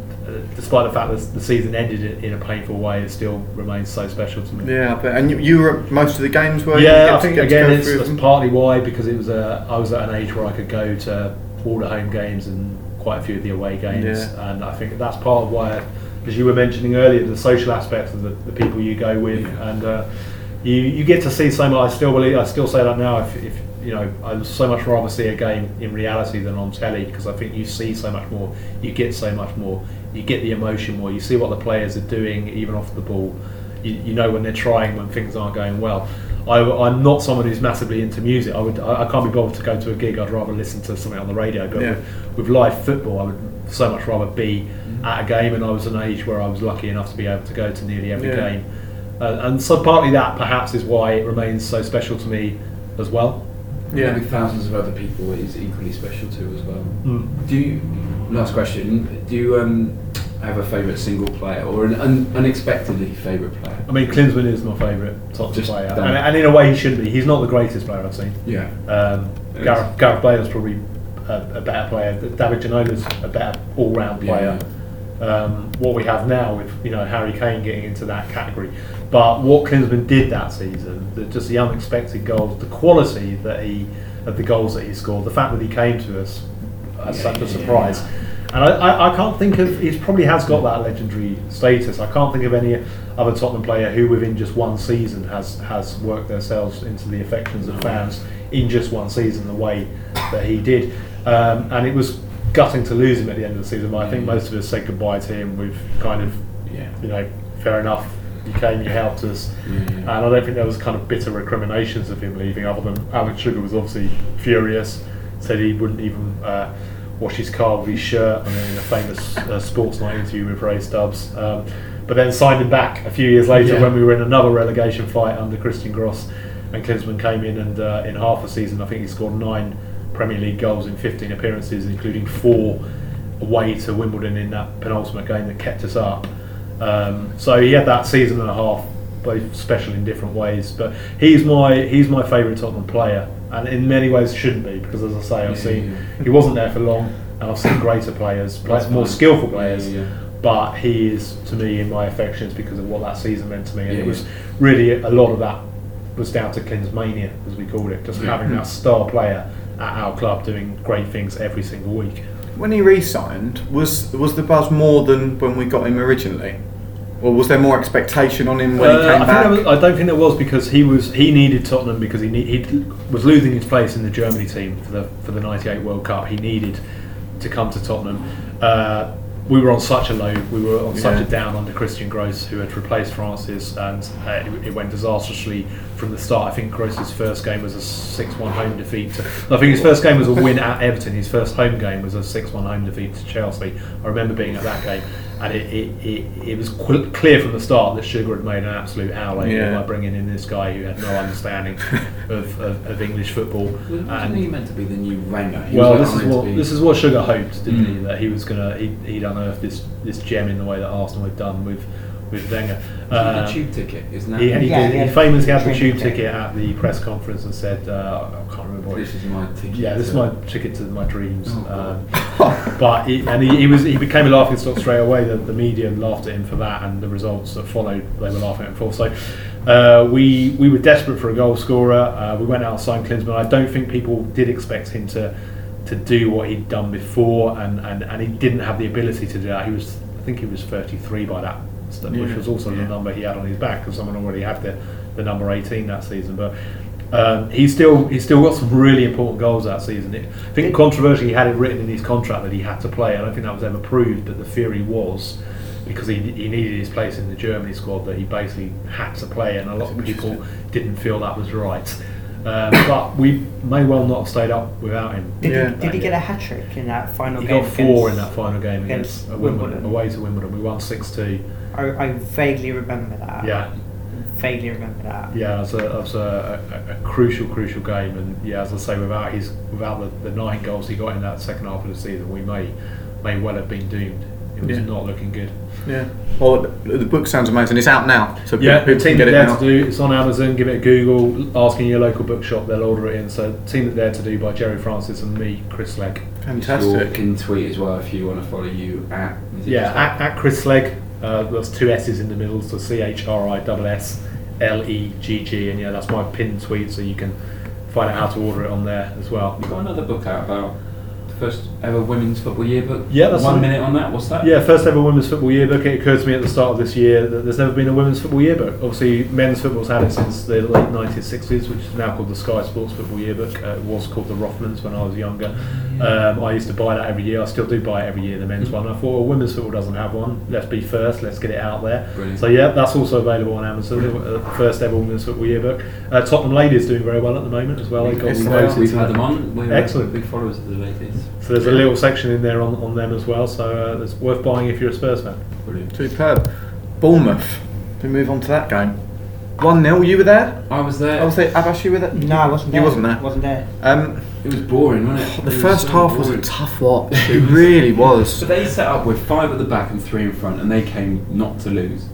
Speaker 3: despite the fact that the season ended in- a painful way, it still remains so special to me.
Speaker 2: Yeah, but and you, you were at most of the games were
Speaker 3: Yeah, I think again it's,
Speaker 2: them?
Speaker 3: partly why because it was a I was at an age where I could go to all the home games and quite a few of the away games,
Speaker 2: Yeah.
Speaker 3: and I think that's part of why, as you were mentioning earlier, the social aspects of the, the people you go with,
Speaker 4: Yeah.
Speaker 3: and uh, you you get to see so much. I still believe I still say that now. If, if you know, I'd so much rather see a game in reality than on telly because I think you see so much more, you get so much more, you get the emotion more, you see what the players are doing even off the ball. You, you know when they're trying when things aren't going well. I, I'm not someone who's massively into music. I would I, I can't be bothered to go to a gig. I'd rather listen to something on the radio. But
Speaker 2: Yeah.
Speaker 3: with, with live football, I would so much rather be at a game. And I was an age where I was lucky enough to be able to go to nearly every
Speaker 2: Yeah.
Speaker 3: game. Uh, and so partly that perhaps is why it remains so special to me as well.
Speaker 2: Yeah.
Speaker 4: Maybe thousands of other people is equally special to as well.
Speaker 3: Mm.
Speaker 4: Do you, last question, do you um, have a favourite single player or an un, unexpectedly favourite player?
Speaker 3: I mean, Klinsmann is my favourite Tottenham
Speaker 4: Just
Speaker 3: player, and, and in a way he shouldn't be. He's not the greatest player I've seen.
Speaker 4: Yeah.
Speaker 3: Um. Gareth, Gareth Bale's probably a, a better player. David Ginola's a better all-round player. Um, what we have now with you know Harry Kane getting into that category, but what Klinsmann did that season, the, just the unexpected goals, the quality that he of the goals that he scored, the fact that he came to us as
Speaker 4: Yeah,
Speaker 3: such a surprise.
Speaker 4: yeah.
Speaker 3: And I, I, I can't think of, he probably has got that legendary status. I can't think of any other Tottenham player who within just one season has, has worked themselves into the affections of fans in just one season the way that he did. Um, and it was gutting to lose him at the end of the season, but I think most of us said goodbye to him We've kind of,
Speaker 4: Yeah.
Speaker 3: you know, fair enough, you came, you helped us. And I don't think there was kind of bitter recriminations of him leaving, other than Alan Sugar was obviously furious, said he wouldn't even uh, wash his car with his shirt, and then in a famous uh, sports night interview with Ray Stubbs. Um, but then signed him back a few years later
Speaker 4: Yeah.
Speaker 3: when we were in another relegation fight under Christian Gross, and Klinsmann came in and uh, in half a season, I think he scored nine Premier League goals in 15 appearances, including four away to Wimbledon in that penultimate game that kept us up. Um, so he had that season and a half, both special in different ways. But he's my he's my favourite Tottenham player, and in many ways shouldn't be because, as I say, I've
Speaker 4: Yeah,
Speaker 3: seen
Speaker 4: yeah.
Speaker 3: he wasn't there for long, and I've seen greater players, play,
Speaker 4: That's
Speaker 3: more skillful players.
Speaker 4: yeah.
Speaker 3: But he is to me in my affections because of what that season meant to me, and it was really a lot of that was down to Klinsmania, as we called it, just having that star player at our club doing great things every single week.
Speaker 2: When he re-signed, was was the buzz more than when we got him originally, or was there more expectation on him when he
Speaker 3: Uh,
Speaker 2: came
Speaker 3: I,
Speaker 2: back?
Speaker 3: think was, I don't think there was because he was he needed Tottenham because he need, he was losing his place in the Germany team for the for the '98 World Cup. He needed to come to Tottenham. Uh, we were on such a low, we were on such
Speaker 2: Yeah.
Speaker 3: a down under Christian Gross, who had replaced Francis, and uh, it, it went disastrously from the start. I think Gross's first game was a 6-1 home defeat. To, I think his first game was a win at Everton. His first home game was a 6-1 home defeat to Chelsea. I remember being at that game, and it, it, it, it was qu- clear from the start that Sugar had made an absolute outlay
Speaker 2: Yeah.
Speaker 3: by bringing in this guy who had no understanding of, of, of English football.
Speaker 4: Wasn't
Speaker 3: And-
Speaker 4: he meant to be the new Wenger? He
Speaker 3: well, this is what
Speaker 4: be-
Speaker 3: this is what Sugar hoped, didn't he?
Speaker 4: Mm.
Speaker 3: That he was gonna he, he'd unearth this this gem in the way that Arsenal had done with with Wenger.
Speaker 4: He had
Speaker 3: Uh,
Speaker 4: a tube ticket, isn't that?
Speaker 3: he, he,
Speaker 5: Yeah,
Speaker 3: did,
Speaker 5: he
Speaker 3: he famously had the tube
Speaker 5: ticket.
Speaker 3: ticket at the press conference and said, uh, I can't remember what.
Speaker 4: This is my ticket.
Speaker 3: Yeah, this is my ticket to my dreams.
Speaker 4: Oh,
Speaker 3: um, but he, and he, he was he became a laughing stock straight away. The, the media laughed at him for that, and the results that followed they were laughing at him for. So uh, we we were desperate for a goal scorer. Uh, we went out and signed Klinsmann. I don't think people did expect him to to do what he'd done before, and, and, and he didn't have the ability to do that. He was I think he was 33 by that, st- which was also the number he had on his back because someone already had the, the number 18 that season. But um, he's still he's still got some really important goals that season. It, I think controversially he had it written in his contract that he had to play. I don't think that was ever proved, but the theory was because he, he needed his place in the Germany squad that he basically had to play, and a lot of people didn't feel that was right. Um, but we may well not have stayed up without him.
Speaker 5: Did,
Speaker 2: Yeah.
Speaker 5: he, did he get a hat trick in that final
Speaker 3: He
Speaker 5: game?
Speaker 3: got four in that final game against,
Speaker 5: against
Speaker 3: uh, Wimbledon,
Speaker 5: Wimbledon.
Speaker 3: away to Wimbledon. We won six two.
Speaker 5: I, I vaguely remember that.
Speaker 3: Yeah,
Speaker 5: Vaguely remember that.
Speaker 3: Yeah, it was, a, it was a, a, a crucial, crucial game, and yeah, as I say, without his without the, the nine goals he got in that second half of the season, we may may well have been doomed It was
Speaker 2: Yeah.
Speaker 3: not looking good.
Speaker 2: Yeah. Well, the the book sounds amazing. It's out now, so
Speaker 3: Yeah,
Speaker 2: people
Speaker 3: the team
Speaker 2: can
Speaker 3: that
Speaker 2: get it now.
Speaker 3: to do. It's on Amazon. Give it a Google. Asking your local bookshop, they'll order it in. So, team that dare to do by Gerry Francis and me, Chris Slegg.
Speaker 4: You
Speaker 2: Fantastic.
Speaker 4: can tweet as well if you want to follow you at.
Speaker 3: Yeah, at, at Chris Slegg. Uh, that's two S's in the middle, so C H R I S S L E G G, and yeah, that's my pinned tweet, so you can find out how to order it on there as well.
Speaker 4: You've got another book out about first ever women's football yearbook.
Speaker 3: Yeah, that's
Speaker 4: one minute on that. What's that?
Speaker 3: Yeah, first ever women's football yearbook. It occurred to me at the start of this year that there's never been a women's football yearbook. Obviously, men's football's had it since the late 1960s, which is now called the Sky Sports Football Yearbook. Uh, it was called the Rothmans when I was younger. Um, I used to buy that every year. I still do buy it every year, the men's one. I thought, well, women's football doesn't have one. Let's be first. Let's get it out there.
Speaker 4: Brilliant.
Speaker 3: So yeah, that's also available on Amazon. Uh, first ever women's football yearbook. Uh, Tottenham Ladies doing very well at the moment as well.
Speaker 4: We've,
Speaker 3: promoted
Speaker 4: we've had them on. We're
Speaker 3: Excellent.
Speaker 4: big followers of the ladies.
Speaker 3: So there's a little section in there on, on them as well. So uh, it's worth buying if you're a Spurs fan.
Speaker 4: Brilliant.
Speaker 2: Superb. Bournemouth. We move on to that game. 1 0, you were there?
Speaker 4: I was there.
Speaker 2: I was there. Abash, you were there?
Speaker 5: No, I wasn't
Speaker 2: You
Speaker 5: there.
Speaker 2: wasn't there?
Speaker 5: Wasn't there.
Speaker 2: Um,
Speaker 4: it was boring, wasn't it?
Speaker 2: the
Speaker 4: It was
Speaker 2: first
Speaker 4: so
Speaker 2: half was a tough watch. It really was.
Speaker 4: But they set up with five at the back and three in front, and they came not to lose,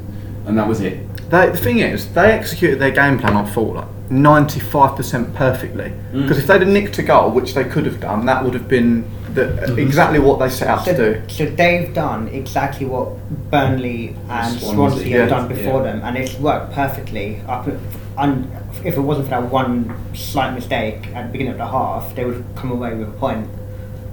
Speaker 4: and that was it.
Speaker 2: They, the thing is, they executed their game plan, I thought, like 95% perfectly.
Speaker 4: Mm.
Speaker 2: Because if they'd have nicked a goal, which they could have done, that would have been the, exactly what they set out to do.
Speaker 5: so they've done exactly what Burnley and
Speaker 4: Swansea,
Speaker 5: Swansea,
Speaker 2: yeah.
Speaker 5: have done before
Speaker 4: Yeah.
Speaker 5: them, and it's worked perfectly. Up, and if it wasn't for that one slight mistake at the beginning of the half, they would have come away with a point.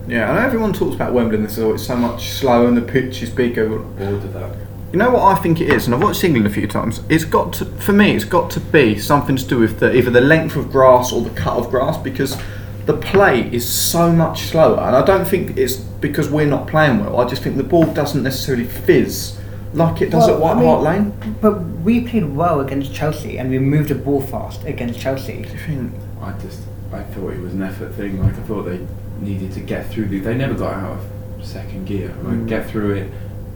Speaker 2: Yeah, I know everyone talks about Wembley and this is, oh, it's so much slower and the pitch is bigger.
Speaker 4: Bored of that.
Speaker 2: You know what I think it is, and I've watched England a few times. It's got to, for me, it's got to be something to do with the, either the length of grass or the cut of grass because the play is so much slower. And I don't think it's because we're not playing well. I just think the ball doesn't necessarily fizz like it does
Speaker 5: Well,
Speaker 2: at White
Speaker 5: I mean-
Speaker 2: Hart Lane.
Speaker 5: But we played well against Chelsea, and we moved the ball fast against Chelsea.
Speaker 2: Do you think?
Speaker 4: I just, I thought it was an effort thing. Like I thought they needed to get through. The, they never got out of second gear. Like,
Speaker 2: Mm.
Speaker 4: Get through it,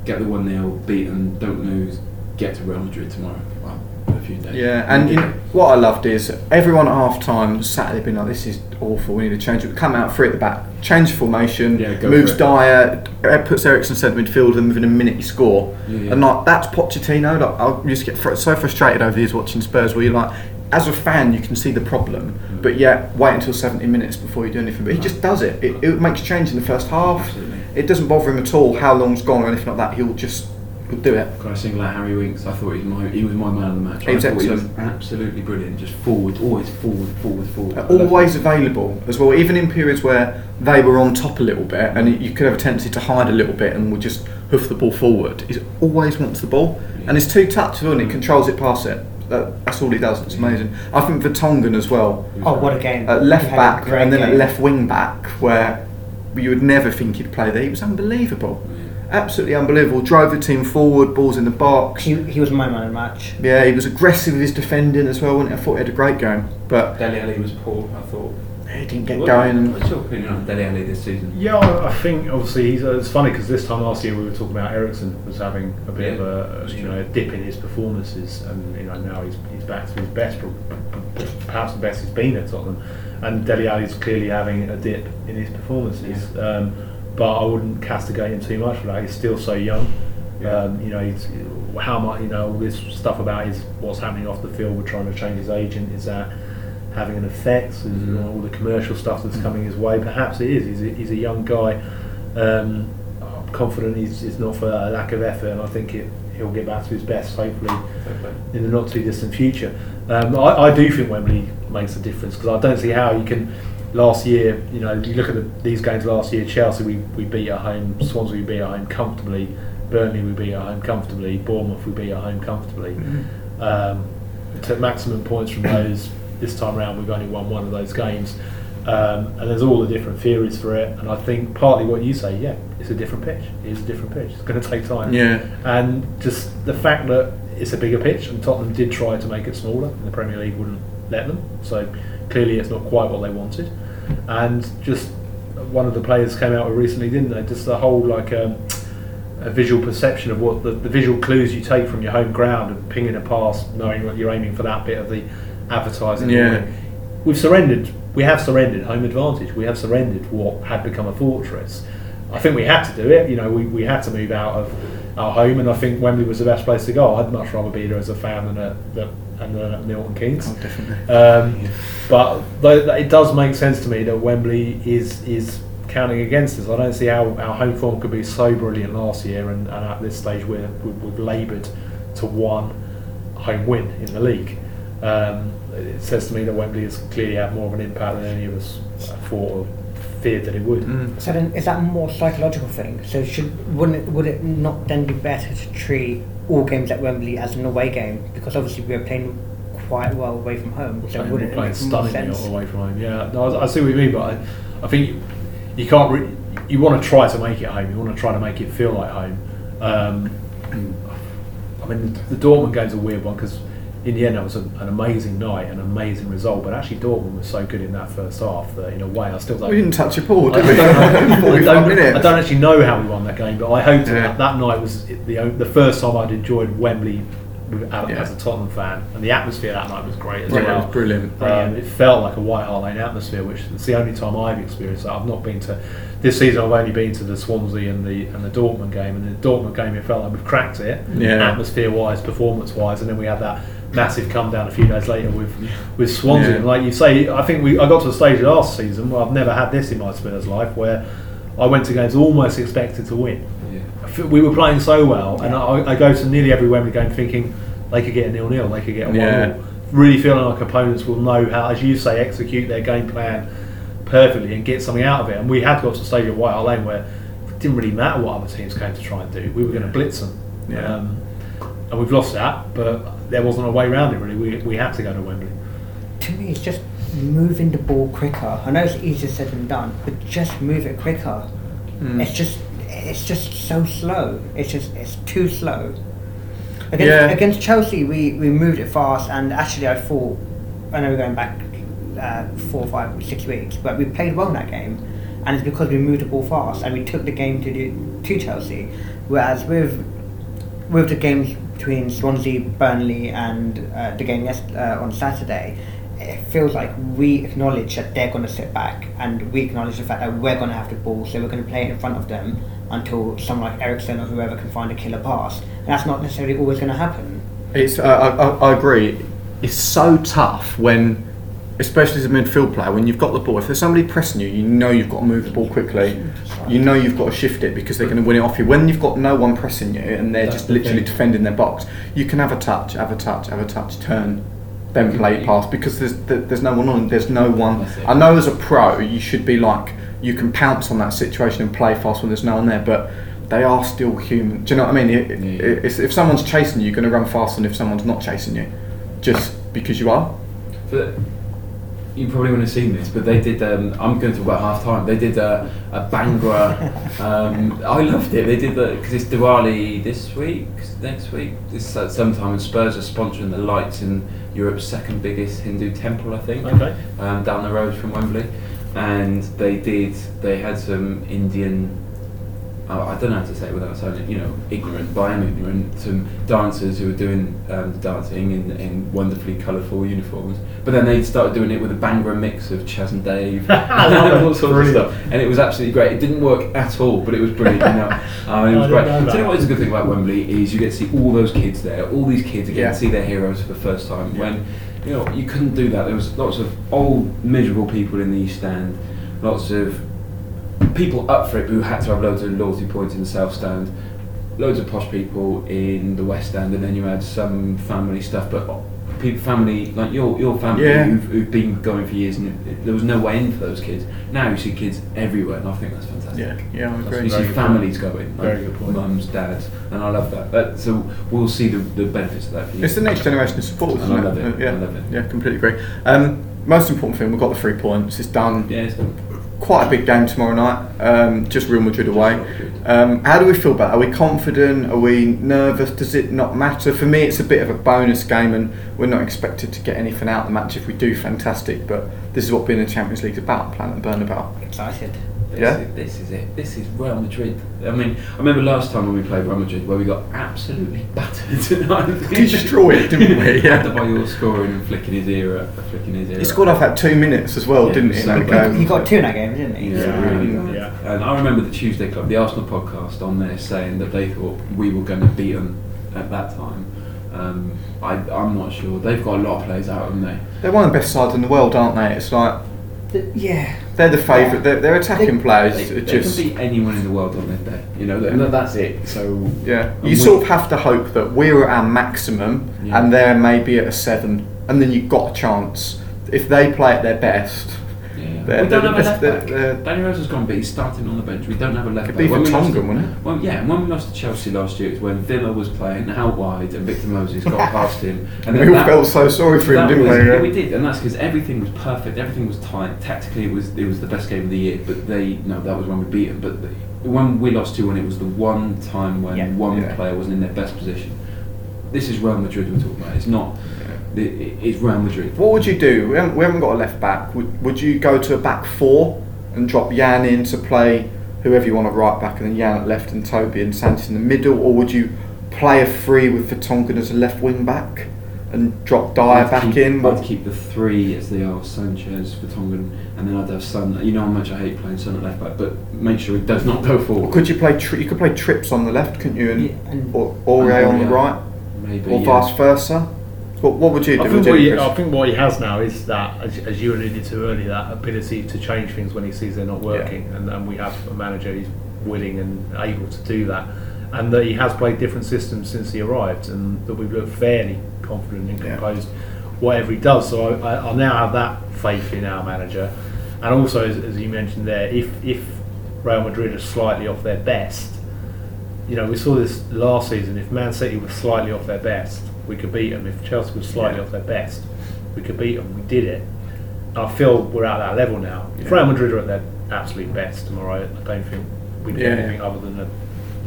Speaker 4: get the one 0 beat them, don't lose, get to Real Madrid tomorrow. Well, a few days.
Speaker 2: Yeah, and you know, what I loved is everyone at half time Saturday being like, "This is awful. We need to change it." Come out three at the back, change formation,
Speaker 4: Yeah,
Speaker 2: moves. Dier, puts Eriksen centre midfield, and within a minute you score.
Speaker 4: Yeah, yeah.
Speaker 2: And like that's Pochettino. Like, I just get fr- so frustrated over these watching Spurs, where you're like, as a fan, you can see the problem,
Speaker 4: Mm.
Speaker 2: but yet wait until 70 minutes before you do anything. But he just does it. It, it makes change in the first half.
Speaker 4: Absolutely.
Speaker 2: It doesn't bother him at all how long's gone or anything like that. He'll just he'll do it.
Speaker 4: Got to single out Harry Winks. I thought he was my he was my man of the match.
Speaker 2: He was
Speaker 4: I he was absolutely brilliant. Just forward, always forward, forward, forward.
Speaker 2: Uh, always available as well, even in periods where they were on top a little bit and you could have a tendency to hide a little bit and would just hoof the ball forward. He always wants the ball and it's two touches and he controls it, past it. That, that's all he does. It's amazing. I think Vertonghen as well,
Speaker 5: Oh, what a game!
Speaker 2: at left
Speaker 5: He had a
Speaker 2: back and then at left wing back, where you would never think he'd play there. He was unbelievable, absolutely unbelievable. Drove the team forward, balls in the box.
Speaker 5: He, he was my man of the match.
Speaker 2: Yeah, he was aggressive with his defending as well. wasn't he? I thought he had a great game, but
Speaker 4: Dele Alli was poor. I thought.
Speaker 2: he didn't get
Speaker 4: What-
Speaker 2: going.
Speaker 4: What's your opinion on Dele Alli this season?
Speaker 3: Yeah, I I think obviously he's, uh, it's funny because this time last year we were talking about Eriksen was having a bit
Speaker 4: Yeah,
Speaker 3: of a
Speaker 4: that's
Speaker 3: you know a dip in his performances, and you know now he's, he's back to his best, pro- p- p- perhaps the best he's been at Tottenham, and Dele Alli's clearly having a dip in his performances. Um, but I wouldn't castigate him too much for that. He's still so young.
Speaker 4: Yeah.
Speaker 3: Um, you know, he's, how much you know all this stuff about his what's happening off the field. We're trying to change his agent. Is that having an effect? Is, you know, all the commercial stuff that's coming his way. Perhaps it is. He's a, he's a young guy. Um, I'm confident he's, he's not for a lack of effort, and I think it, he'll get back to his best, hopefully, in the not too distant future. Um, I, I do think Wembley makes a difference because I don't see how you can. Last year, you know, you look at the, these games last year. Chelsea, we, we beat at home. Swansea, we beat at home comfortably. Burnley, we beat at home comfortably. Bournemouth, we beat at home comfortably. Um, took maximum points from those. This time round, we've only won one of those games. Um, and there's all the different theories for it. And I think partly what you say, yeah, it's a different pitch. It is a different pitch. It's going to take time.
Speaker 2: Yeah.
Speaker 3: And just the fact that it's a bigger pitch, and Tottenham did try to make it smaller, and the Premier League wouldn't let them. So clearly, it's not quite what they wanted. And just one of the players came out recently, didn't they? Just the whole like um, a visual perception of what the, the visual clues you take from your home ground and pinging a pass, knowing what you're aiming for that bit of the advertising.
Speaker 2: Yeah.
Speaker 3: We've surrendered. We have surrendered home advantage. We have surrendered what had become a fortress. I think we had to do it. You know, we, we had to move out of our home, and I think Wembley was the best place to go. I'd much rather be there as a fan than at, than, and than at Milton Keynes.
Speaker 2: Oh, definitely.
Speaker 3: Um, but though it does make sense to me that Wembley is is counting against us. I don't see how our home form could be so brilliant last year, and, and at this stage we're, we've, we've laboured to one home win in the league. Um, it says to me that Wembley has clearly had more of an impact than any of us thought or feared that it would.
Speaker 2: Mm.
Speaker 5: So then, is that a more psychological thing? So should wouldn't it, would it not then be better to treat all games at Wembley as an away game because obviously we're playing quite well away from home. So
Speaker 3: Playing-
Speaker 5: wouldn't it
Speaker 3: playing
Speaker 5: make more
Speaker 3: stunningly
Speaker 5: sense?
Speaker 3: away from home. Yeah, no, I, I see what you mean, but I, I think you, you can't. Re- you want to try to make it home. You want to try to make it feel like home. Um, I mean, the Dortmund game's a weird one because in the end it was a, an amazing night, an amazing result. But actually, Dortmund was so good in that first half that in a way I still don't.
Speaker 2: We didn't touch a ball,
Speaker 3: I
Speaker 2: did we?
Speaker 3: don't, I, don't. I don't actually know how we won that game, but I hope that
Speaker 2: Yeah.
Speaker 3: that night was the the first time I'd enjoyed Wembley as
Speaker 2: Yeah.
Speaker 3: as a Tottenham fan, and the atmosphere that night was great as
Speaker 2: Yeah, it was brilliant.
Speaker 3: Um, it felt like a White Hart Lane atmosphere, which is the only time I've experienced that. I've not been to this season. I've only been to the Swansea and the and the Dortmund game, and the Dortmund game it felt like we've cracked it,
Speaker 2: Yeah.
Speaker 3: atmosphere wise, performance wise, and then we had that massive come down a few days later with with Swansea.
Speaker 2: Yeah.
Speaker 3: And like you say, I think we I got to the stage last season where I've never had this in my Spurs life where I went to games almost expected to win.
Speaker 4: Yeah.
Speaker 3: We were playing so well, and I, I go to nearly every Wembley game thinking they could get a nil nil, they could get a one
Speaker 2: Yeah.
Speaker 3: 0 Really feeling like opponents will know how, as you say, execute their game plan perfectly and get something out of it. And we had got to the stage of White Lane where it didn't really matter what other teams came to try and do. We were going to blitz them,
Speaker 2: Yeah.
Speaker 3: um, and we've lost that. But there wasn't a way around it. Really, we, we had to go to Wembley.
Speaker 5: To me, it's just moving the ball quicker. I know it's easier said than done, but just move it quicker.
Speaker 2: Mm.
Speaker 5: It's just it's just so slow. It's just it's too slow. Against,
Speaker 2: Yeah.
Speaker 5: against Chelsea, we, we moved it fast, and actually, I thought I know we're going back uh, four, five, six weeks, but we played well in that game, and it's because we moved the ball fast and we took the game to the, to Chelsea. Whereas with with the games between Swansea, Burnley, and uh, the game yes, uh, on Saturday, it feels like we acknowledge that they're going to sit back, and we acknowledge the fact that we're going to have the ball, so we're going to play it in front of them until someone like Eriksen or whoever can find a killer pass. And that's not necessarily always going to happen.
Speaker 2: It's, uh, I, I, I agree. It's so tough when, especially as a midfield player, when you've got the ball. If there's somebody pressing you, you know you've got to move the ball quickly. You know you've got to shift it because they're going to win it off you. When you've got no one pressing you and they're
Speaker 4: That's
Speaker 2: just
Speaker 4: the
Speaker 2: literally
Speaker 4: thing.
Speaker 2: defending their box, you can have a touch, have a touch, have a touch, turn, then play pass because there's there's no one on. There's no one. I know as a pro, you should be like you can pounce on that situation and play fast when there's no one there, but. They are still human. Do you know what I mean? It,
Speaker 4: Yeah.
Speaker 2: it's, if someone's chasing you, you're going to run faster than if someone's not chasing you, just because you are.
Speaker 4: You probably wouldn't have seen this, but they did. Um, I'm going to talk about half time. They did a, a Bhangra. um, I loved it. They did the because it's Diwali this week, next week. This uh, sometime, and Spurs are sponsoring the lights in Europe's second biggest Hindu temple, I think,
Speaker 3: Okay.
Speaker 4: um, down the road from Wembley. And they did. They had some Indian. Oh, I don't know how to say it without sounding, you know, ignorant, but I am ignorant. Some dancers who were doing um, dancing in, in wonderfully colourful uniforms. But then they started doing it with a Bhangra mix of Chas and Dave,
Speaker 3: I love it.
Speaker 4: all sorts
Speaker 3: Brilliant.
Speaker 4: of stuff. And it was absolutely great. It didn't work at all, but it was brilliant. You know, um, it was
Speaker 3: didn't
Speaker 4: great.
Speaker 3: know
Speaker 4: you
Speaker 3: that.
Speaker 4: know what is a good thing about Wembley is you get to see all those kids there. All these kids again
Speaker 2: Yeah.
Speaker 4: see their heroes for the first time. When you know you couldn't do that. There was lots of old miserable people in the East Stand, lots of people up for it who had to have loads of loyalty points in the South Stand, loads of posh people in the West Stand, and then you had some family stuff. But people, family like your your family
Speaker 2: Yeah.
Speaker 4: who've, who've been going for years, and it, there was no way in for those kids. Now you see kids everywhere, and I think that's fantastic.
Speaker 2: Yeah, yeah, I agree.
Speaker 4: You see
Speaker 3: Very good
Speaker 4: families going, like
Speaker 3: Very good point.
Speaker 4: mums, dads, and I love that. that. So we'll see the, the benefits of that. For you.
Speaker 2: It's the next generation of supporters,
Speaker 4: I
Speaker 2: isn't
Speaker 4: love
Speaker 2: it?
Speaker 4: it.
Speaker 2: Yeah,
Speaker 4: I love it.
Speaker 2: yeah, completely agree. Um, most important thing, we've got the three points. It's done.
Speaker 4: Yeah, it's
Speaker 2: Quite a big game tomorrow night. Um, just Real Madrid away. Um, how do we feel about? it? Are we confident? Are we nervous? Does it not matter? For me, it's a bit of a bonus game, and we're not expected to get anything out of the match. If we do, fantastic. But this is what being in the Champions is about. Planet Bernabeu.
Speaker 5: Excited.
Speaker 4: This,
Speaker 2: Yeah.
Speaker 4: is, this is it. This is Real Madrid. I mean, I remember last time when we played Real Madrid where we got absolutely battered. Tonight.
Speaker 2: We destroyed, didn't we? Yeah.
Speaker 4: Adebayor scoring and flicking his ear up, flicking his ear
Speaker 2: He
Speaker 4: up.
Speaker 2: scored off at two minutes as well,
Speaker 4: Yeah,
Speaker 2: didn't he? in
Speaker 4: so
Speaker 2: that
Speaker 4: good.
Speaker 2: game?
Speaker 5: He got two in that game, didn't he?
Speaker 4: Yeah,
Speaker 3: Yeah.
Speaker 4: really
Speaker 2: Yeah.
Speaker 4: And I remember the Tuesday Club, the Arsenal podcast, on there saying that they thought we were going to beat them at that time. Um, I, I'm not sure. They've got a lot of players out, haven't they?
Speaker 2: They're one of the best sides in the world, aren't they? It's like
Speaker 5: Th- Yeah.
Speaker 2: they're the favourite. They're, they're attacking
Speaker 5: They-
Speaker 2: players.
Speaker 4: They,
Speaker 2: It
Speaker 4: they
Speaker 2: just
Speaker 4: can beat anyone in the world on their day. You know, that, that's it. So
Speaker 2: yeah. You sort of have to hope that we're at our maximum
Speaker 4: Yeah.
Speaker 2: and they're maybe at a seven, and then you've got a chance. If they play at their best,
Speaker 4: Yeah.
Speaker 2: They're-
Speaker 4: we don't have a left back. Danny Rose has gone, but he's starting on the bench. We don't have a left
Speaker 2: Could
Speaker 4: back.
Speaker 2: be
Speaker 4: When we lost
Speaker 2: Vertonghen,
Speaker 4: to-
Speaker 2: wouldn't it?
Speaker 4: Well, yeah. and When we lost to Chelsea last year, it was when Villa was playing out wide and Victor Moses got past him,
Speaker 2: and we all felt so sorry for him, didn't
Speaker 4: was,
Speaker 2: we?
Speaker 4: yeah, we did, and that's because everything was perfect. Everything was tight. Tactically, it was it was the best game of the year. But they no, that was when we beat them. But the, when we lost two one, it was the one time when
Speaker 5: Yeah.
Speaker 4: one
Speaker 2: Yeah.
Speaker 4: player wasn't in their best position. This is Real Madrid we're talking about. It's not. It's Real Madrid.
Speaker 2: What would you do? We haven't, we haven't got a left back. Would, would you go to a back four and drop Jan in to play whoever you want at right back, and then Jan at left and Toby and Santos in the middle, or would you play a three with Vertonghen as a left wing back and drop
Speaker 4: Dier
Speaker 2: back
Speaker 4: keep,
Speaker 2: in?
Speaker 4: I'd keep the three as they are: Sanchez, Vertonghen, and then I'd have Son. You know how much I hate playing Son at left back, but make sure it does not go forward.
Speaker 2: could you play? Tri- you could play Trips on the left, couldn't you? And,
Speaker 5: Yeah, and-
Speaker 2: or Aurier on the right,
Speaker 4: Maybe
Speaker 2: or
Speaker 4: yeah.
Speaker 2: vice versa. What, what would you do?
Speaker 3: I think, what he, I think what he has now is that, as, as you alluded to earlier, that ability to change things when he sees they're not working, and, and we have a manager who's willing and able to do that, and that he has played different systems since he arrived, and that we've looked fairly confident and
Speaker 2: Yeah.
Speaker 3: composed whatever he does. So I, I, I now have that faith in our manager, and also as, as you mentioned there, if if Real Madrid are slightly off their best, you know, we saw this last season. If Man City were slightly off their best, we could beat them. If Chelsea was slightly
Speaker 2: Yeah.
Speaker 3: off their best, we could beat them. We did it. I feel we're at that level now. If
Speaker 2: Yeah.
Speaker 3: Real Madrid are at their absolute best tomorrow, I don't think we can
Speaker 2: Yeah.
Speaker 3: do anything other than a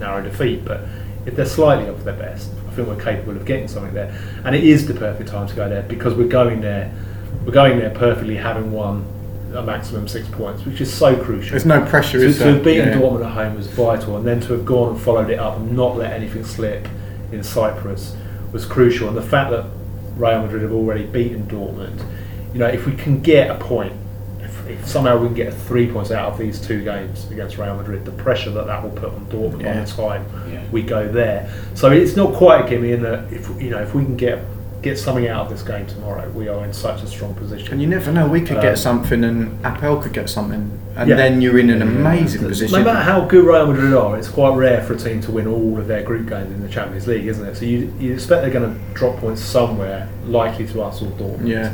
Speaker 3: narrow defeat. But if they're slightly off their best, I think we're capable of getting something there. And it is the perfect time to go there because we're going there. We're going there perfectly, having won a maximum six points, which is so crucial.
Speaker 2: There's no pressure,
Speaker 3: To,
Speaker 2: is
Speaker 3: to
Speaker 2: there?
Speaker 3: have beaten
Speaker 2: Yeah.
Speaker 3: Dortmund at home was vital, and then to have gone and followed it up and not let anything slip in Cyprus was crucial. And the fact that Real Madrid have already beaten Dortmund, you know, if we can get a point, if, if somehow we can get three points out of these two games against Real Madrid, the pressure that that will put on Dortmund
Speaker 2: Yeah.
Speaker 3: by the time
Speaker 4: Yeah.
Speaker 3: we go there. So it's not quite a gimme in that if you know if we can get get something out of this game tomorrow, we are in such a strong position.
Speaker 2: And you never know. We could
Speaker 3: Um,
Speaker 2: get something, and APOEL could get something, and
Speaker 3: Yeah.
Speaker 2: then you're in an amazing
Speaker 3: No
Speaker 2: position.
Speaker 3: No matter how good Real Madrid are, it's quite rare for a team to win all of their group games in the Champions League, isn't it? So you, you expect they're going to drop points somewhere, likely to us or Dortmund.
Speaker 2: Yeah.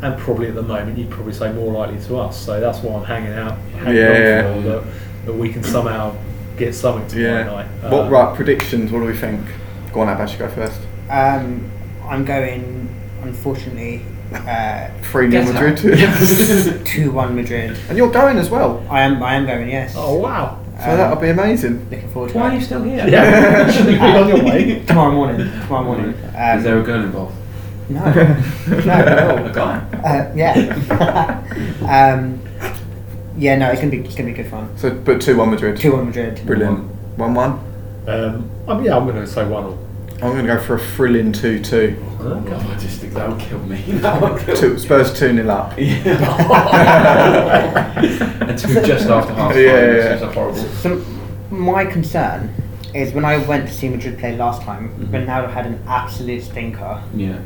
Speaker 3: And probably at the moment, you'd probably say more likely to us. So that's why I'm hanging out, hanging
Speaker 2: Yeah.
Speaker 3: on for that, that we can somehow get something tomorrow
Speaker 2: Yeah.
Speaker 3: night.
Speaker 2: What
Speaker 3: Um,
Speaker 2: right predictions? What do we think? Go on, Abash, go first.
Speaker 5: Um, I'm going, unfortunately, uh,
Speaker 2: Three 0 Madrid.
Speaker 5: two one Madrid.
Speaker 2: and you're going as well,
Speaker 5: I am. I am going. Yes.
Speaker 3: Oh wow!
Speaker 2: so
Speaker 5: Um,
Speaker 2: that'll be amazing.
Speaker 5: Looking forward to
Speaker 4: Why are you still here?
Speaker 3: Yeah, should be on your way.
Speaker 5: Tomorrow morning. Tomorrow morning. Um,
Speaker 4: Is there a girl involved?
Speaker 5: no. no. Not at all.
Speaker 4: A guy?
Speaker 5: Uh, yeah. um, yeah. No. It's gonna be. It's gonna be good fun.
Speaker 2: So, but two one Madrid.
Speaker 5: Two one Madrid.
Speaker 2: Brilliant. One one.
Speaker 3: Um, I mean, yeah, I'm going to say one all.
Speaker 2: I'm going to go for a thrilling two two.
Speaker 4: Oh, God, I just think that would kill me. That would kill
Speaker 2: Two
Speaker 4: me.
Speaker 2: Spurs two 0 up.
Speaker 4: Until just after half time.
Speaker 2: Yeah, yeah,
Speaker 4: which
Speaker 2: yeah.
Speaker 4: is horrible.
Speaker 5: So my concern is when I went to see Madrid play last time,
Speaker 4: Mhm.
Speaker 5: Ronaldo had an absolute stinker,
Speaker 4: Yeah,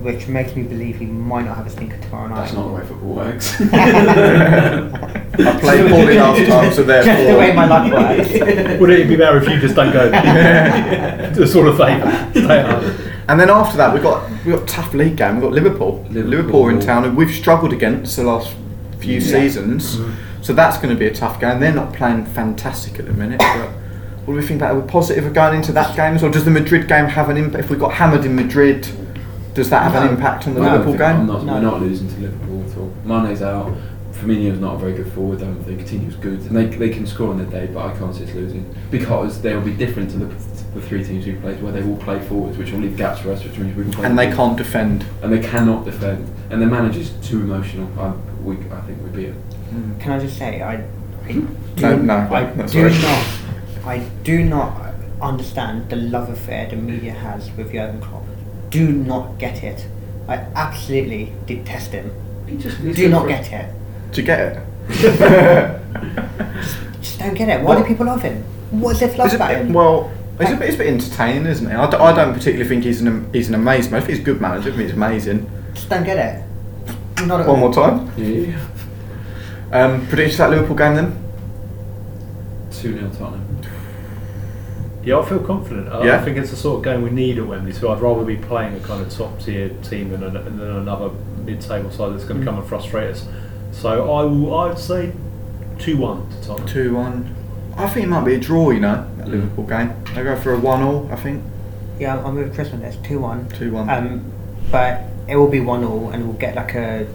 Speaker 5: which makes me believe he might not have a stinker tomorrow night.
Speaker 4: that's not the way football works.
Speaker 2: I played poorly last time, so therefore.
Speaker 5: Just the way my luck works.
Speaker 3: Would it be better if you just don't go? the sort of favour. Stay at home.
Speaker 2: And then after that, we got we got a tough league game. We've got Liverpool.
Speaker 4: Liverpool.
Speaker 2: Liverpool, in town, and we've struggled against the last few
Speaker 4: Yeah.
Speaker 2: seasons.
Speaker 3: Mhm.
Speaker 2: So that's going to be a tough game. They're not playing fantastic at the minute. But what do we think about? Are we positive of going into that game? Or does the Madrid game have an impact? If we got hammered in Madrid, does that have an impact on the
Speaker 5: No.
Speaker 2: Liverpool
Speaker 4: I'm
Speaker 2: game?
Speaker 4: not,
Speaker 5: No.
Speaker 4: We're not losing to Liverpool at all. Mane's out. Firmino's not a very good forward. I don't think Coutinho's good, and they, they can score on their day, but I can't see us losing because they'll be different to the, the three teams we played, where they will play forwards, which will leave gaps for us, which means we can play.
Speaker 2: And they can't defend.
Speaker 4: and they cannot defend, and their manager's too emotional. I, we, I think we beat them. Mm.
Speaker 5: Can I just say, I, I
Speaker 2: No, no,
Speaker 5: I
Speaker 2: no,
Speaker 5: do not. I do not understand the love affair the media has with Jurgen Klopp. Do not get it. I absolutely detest him.
Speaker 4: Just,
Speaker 5: Do
Speaker 4: good
Speaker 5: not get it.
Speaker 2: Do you get it?
Speaker 5: Just don't get it. Why do people love him? What's there to love about
Speaker 2: bit-
Speaker 5: him?
Speaker 2: well, he's a, bit, he's a bit entertaining, isn't he? I, d- I don't particularly think he's an he's an amazing. I think he's a good manager. I think he's amazing.
Speaker 5: Just don't get it. Not at
Speaker 2: One
Speaker 5: all.
Speaker 2: more time.
Speaker 4: Yeah.
Speaker 2: Um, predictions that Liverpool game then?
Speaker 4: 2 0 Tottenham.
Speaker 3: Yeah, I feel confident. I,
Speaker 2: Yeah?
Speaker 3: I think it's the sort of game we need at Wembley. So I'd rather be playing a kind of top tier team than, a, than another mid-table side that's going to come and frustrate us. So I will, I'd say two one to Tottenham.
Speaker 2: Two one. I think it might be a draw. You know, that Liverpool game. I go for a one all. I think
Speaker 5: Yeah, I'm- I'm with Chris on this. 2 1.
Speaker 2: two one.
Speaker 5: Um, but it will be 1 all and we'll get like a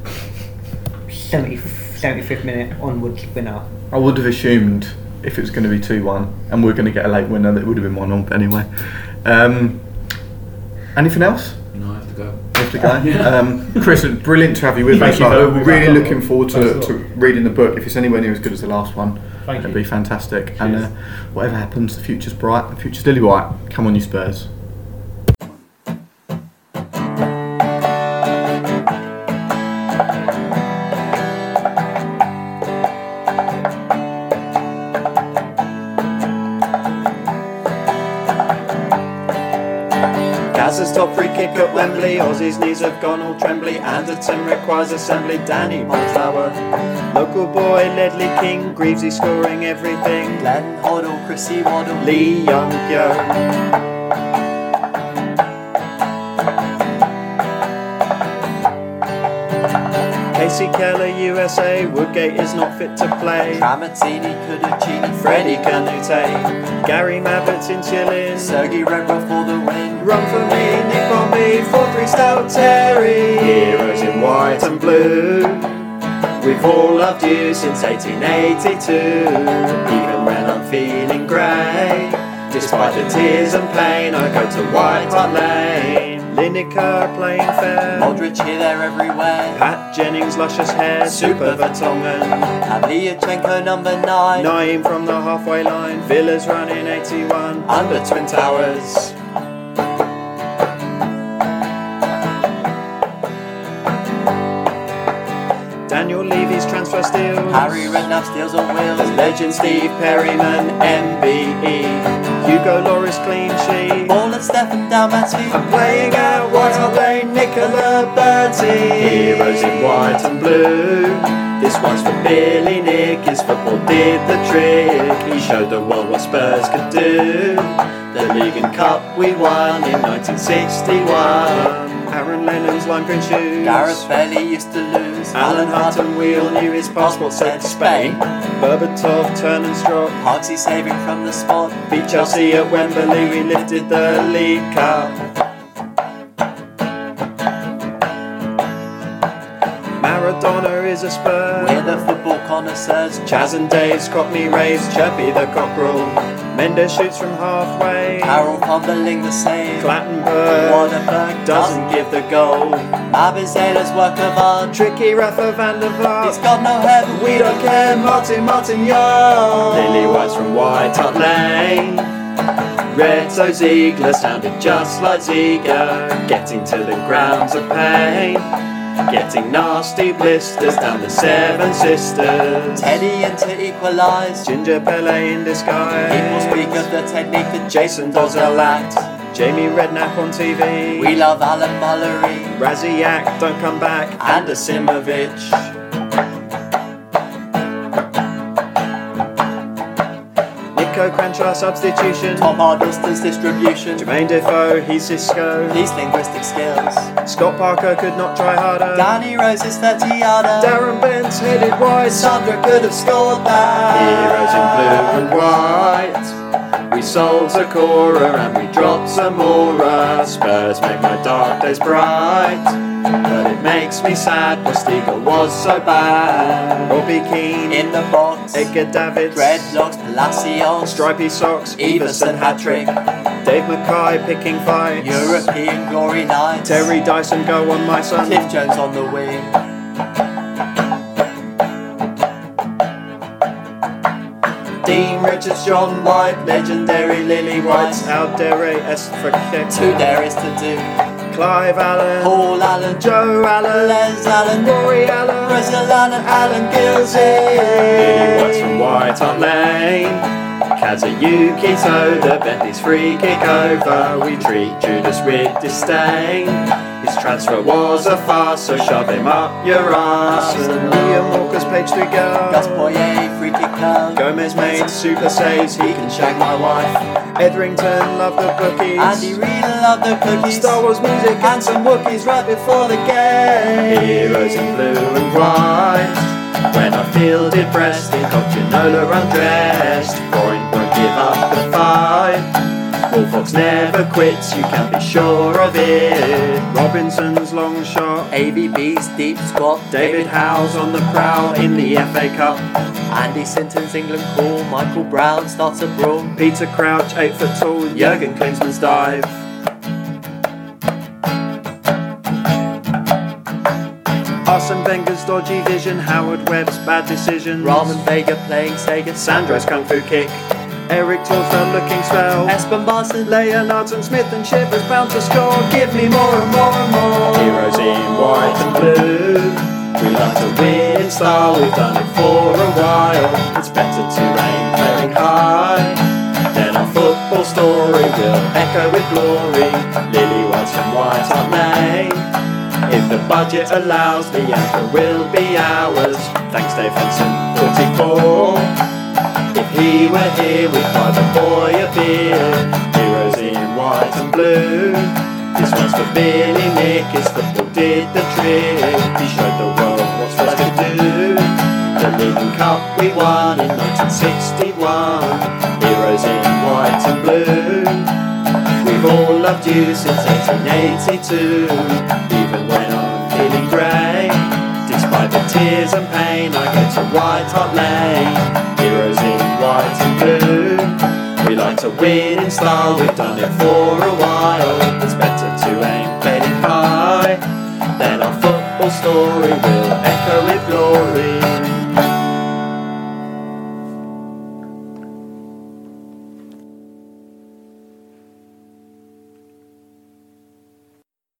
Speaker 5: 70, 75th minute onwards winner.
Speaker 2: I would have assumed if it was going to be two one and we are going to get a late winner that would have been one all. But anyway, um, anything else?
Speaker 4: No, I have to go.
Speaker 2: We have to go.
Speaker 4: Yeah.
Speaker 2: Um, Chris, it's brilliant to have you with
Speaker 3: Thank
Speaker 2: us.
Speaker 3: you
Speaker 2: Like,
Speaker 3: for
Speaker 2: we're really looking forward to, to reading the book. If it's anywhere near as good as the last one,
Speaker 3: Thank
Speaker 2: it'd
Speaker 3: you.
Speaker 2: be fantastic. And uh, whatever happens, the future's bright. The future's lily white. Come on, you Spurs.
Speaker 1: Kick at Wembley. Ossie's knees have gone all trembly. Anderton requires assembly. Danny Montower. Local boy Ledley King. Greavesy scoring everything.
Speaker 6: Glenn Hoddle, Chrissy Waddle,
Speaker 1: Lee Young Pyo. Kasey Keller, USA. Woodgate is not fit to play.
Speaker 6: Tramatini, Kuducini,
Speaker 1: Freddie
Speaker 6: Freddie
Speaker 1: Kanoute. Gary Mabbutt's in chillin'.
Speaker 6: Sergey Rebrov for the win.
Speaker 1: Run for me, Nick on me, 4-3 Stout Terry. Heroes in white and blue. We've all loved you since 1882. Even when I'm feeling grey. Despite the tears and pain, I go to White Hart Lane. Lineker playing fair.
Speaker 6: Modric here, there, everywhere.
Speaker 1: Pat Jennings, luscious hair. Super Vertonghen.
Speaker 6: Pavlyuchenko, number 9.
Speaker 1: Nayim from the halfway line. Villas running 81. Under Twin Towers. Levy's transfer steals.
Speaker 6: Harry Redknapp steals on wheels.
Speaker 1: Legend Steve Perryman, MBE. Hugo Lloris clean sheet.
Speaker 6: Ball and Stefan Dalmatsky.
Speaker 1: I'm playing out White Hart Lane, Nicola Berti. Heroes in white and blue. This one's for Billy Nick. His football did the trick. He showed the world what Spurs could do. The League and Cup we won in 1961. Aaron Lennon's lime green shoes.
Speaker 6: Gareth Bailey used to lose.
Speaker 1: Alan Hutton Wheel knew his passport said Spain. Berbatov, turn and strop.
Speaker 6: Parksy saving from the spot.
Speaker 1: Beat Chelsea at Wembley, we lifted the League Cup. Maradona is a Spur.
Speaker 6: We're the football connoisseurs.
Speaker 1: Chas and Dave's Cockney raised Chirpy the cockerel. Mendes shoots from halfway.
Speaker 6: Carroll fumbling the save.
Speaker 1: Clattenburg
Speaker 6: Waterberg
Speaker 1: doesn't give the goal.
Speaker 6: Mabizela's work of art.
Speaker 1: Tricky Rafa van der
Speaker 6: He's
Speaker 1: Vaart.
Speaker 6: got no hair, but
Speaker 1: We don't care, Martin Martin Young. Lily White's from White Hart Lane. Reto Ziegler sounded just like Ziegler. Getting to the grounds of pain. Getting nasty blisters down the Seven Sisters.
Speaker 6: Teddy in to equalise.
Speaker 1: Ginger Pele in disguise.
Speaker 6: People speak of the technique that
Speaker 1: Jason Dozzell act. Jamie Redknapp on TV.
Speaker 6: We love Alan Mullery.
Speaker 1: Rasiak, don't come back. And Asimovic. Nico Cranshaw substitution.
Speaker 6: Tom Huddlestone's distribution.
Speaker 1: Jermaine Defoe, he's Cisco.
Speaker 6: These linguistic skills.
Speaker 1: Scott Parker could not try harder.
Speaker 6: Danny Rose's 30 yarder.
Speaker 1: Darren Bent's headed wide.
Speaker 6: Sandra could have scored that.
Speaker 1: Heroes in blue and white. We sold Zokora and we dropped Zamora. Spurs make my dark days bright. But it makes me sad, Postiga was so bad. Robbie Keane,
Speaker 6: In the box.
Speaker 1: Edgar Davids,
Speaker 6: Dreadlocks, Palacios.
Speaker 1: Stripy Socks,
Speaker 6: Everson hat trick.
Speaker 1: Dave Mackay picking fights.
Speaker 6: European glory nights.
Speaker 1: Terry Dyson go on my son.
Speaker 6: Cliff Jones on the wing. Dean Richards, John White, legendary Lily
Speaker 1: White's
Speaker 6: White.
Speaker 1: Al Dere Esfraket.
Speaker 6: Two there is to do.
Speaker 1: Clive Allen.
Speaker 6: Paul Allen,
Speaker 1: Joe Allen.
Speaker 6: Les Allen,
Speaker 1: Rory Allen.
Speaker 6: Russell Allen, Alan Gilzean.
Speaker 1: Lily White's from White Hart Lane. Kazuyuki Toda, Bentley's free kick over. We treat Judas with disdain. His transfer was a farce, so shove him up your ass. And Liam Walker's page to
Speaker 6: Gus
Speaker 1: go.
Speaker 6: Poyet, free kick.
Speaker 1: Gomez made super saves, he can shag my wife. Etherington loved the bookies.
Speaker 6: Andy Reid loved the cookies.
Speaker 1: Star Wars music and some Wookiees right before the game. Heroes in blue and white. When I feel depressed, in Cochinola undressed. Freud won't give up the fight. Bullfox never quits, you can be sure of it. Robinson's long shot.
Speaker 6: AVB's deep squat.
Speaker 1: David Howe's on the prowl in the FA Cup.
Speaker 6: Andy Sinton's England call. Michael Brown starts a brawl.
Speaker 1: Peter Crouch, 8 foot tall. Jurgen Klinsmann's dive. Arsene Wenger's dodgy vision, Howard Webb's bad decisions.
Speaker 6: Ramon Vega playing Sega.
Speaker 1: Sandro's kung fu kick. Eric Torsfeld looking swell.
Speaker 6: Espen Baardsen.
Speaker 1: Leonards and Smith and Shivers bound to score. Give me more and more and more. Heroes in white and blue. We like to win in style, we've done it for a while. It's better to aim very high. Then our football story will echo with glory. Lily White's from White Hart Lane. If the budget allows, the anchor will be ours. Thanks, Dave Henson, 44. If he were here, we'd buy the boy a beer. Heroes in white and blue. This one's for Billy Nick, his football did the trick. He showed the world what's us to do. The League Cup we won in 1961. Heroes in white and blue. We've all loved you since 1882. Even when I'm feeling grey. Despite the tears and pain, I go to White Hart Lane. White and blue. We like to win in style, we've done it for a while. It's better to aim very high. Then our football story will echo with glory.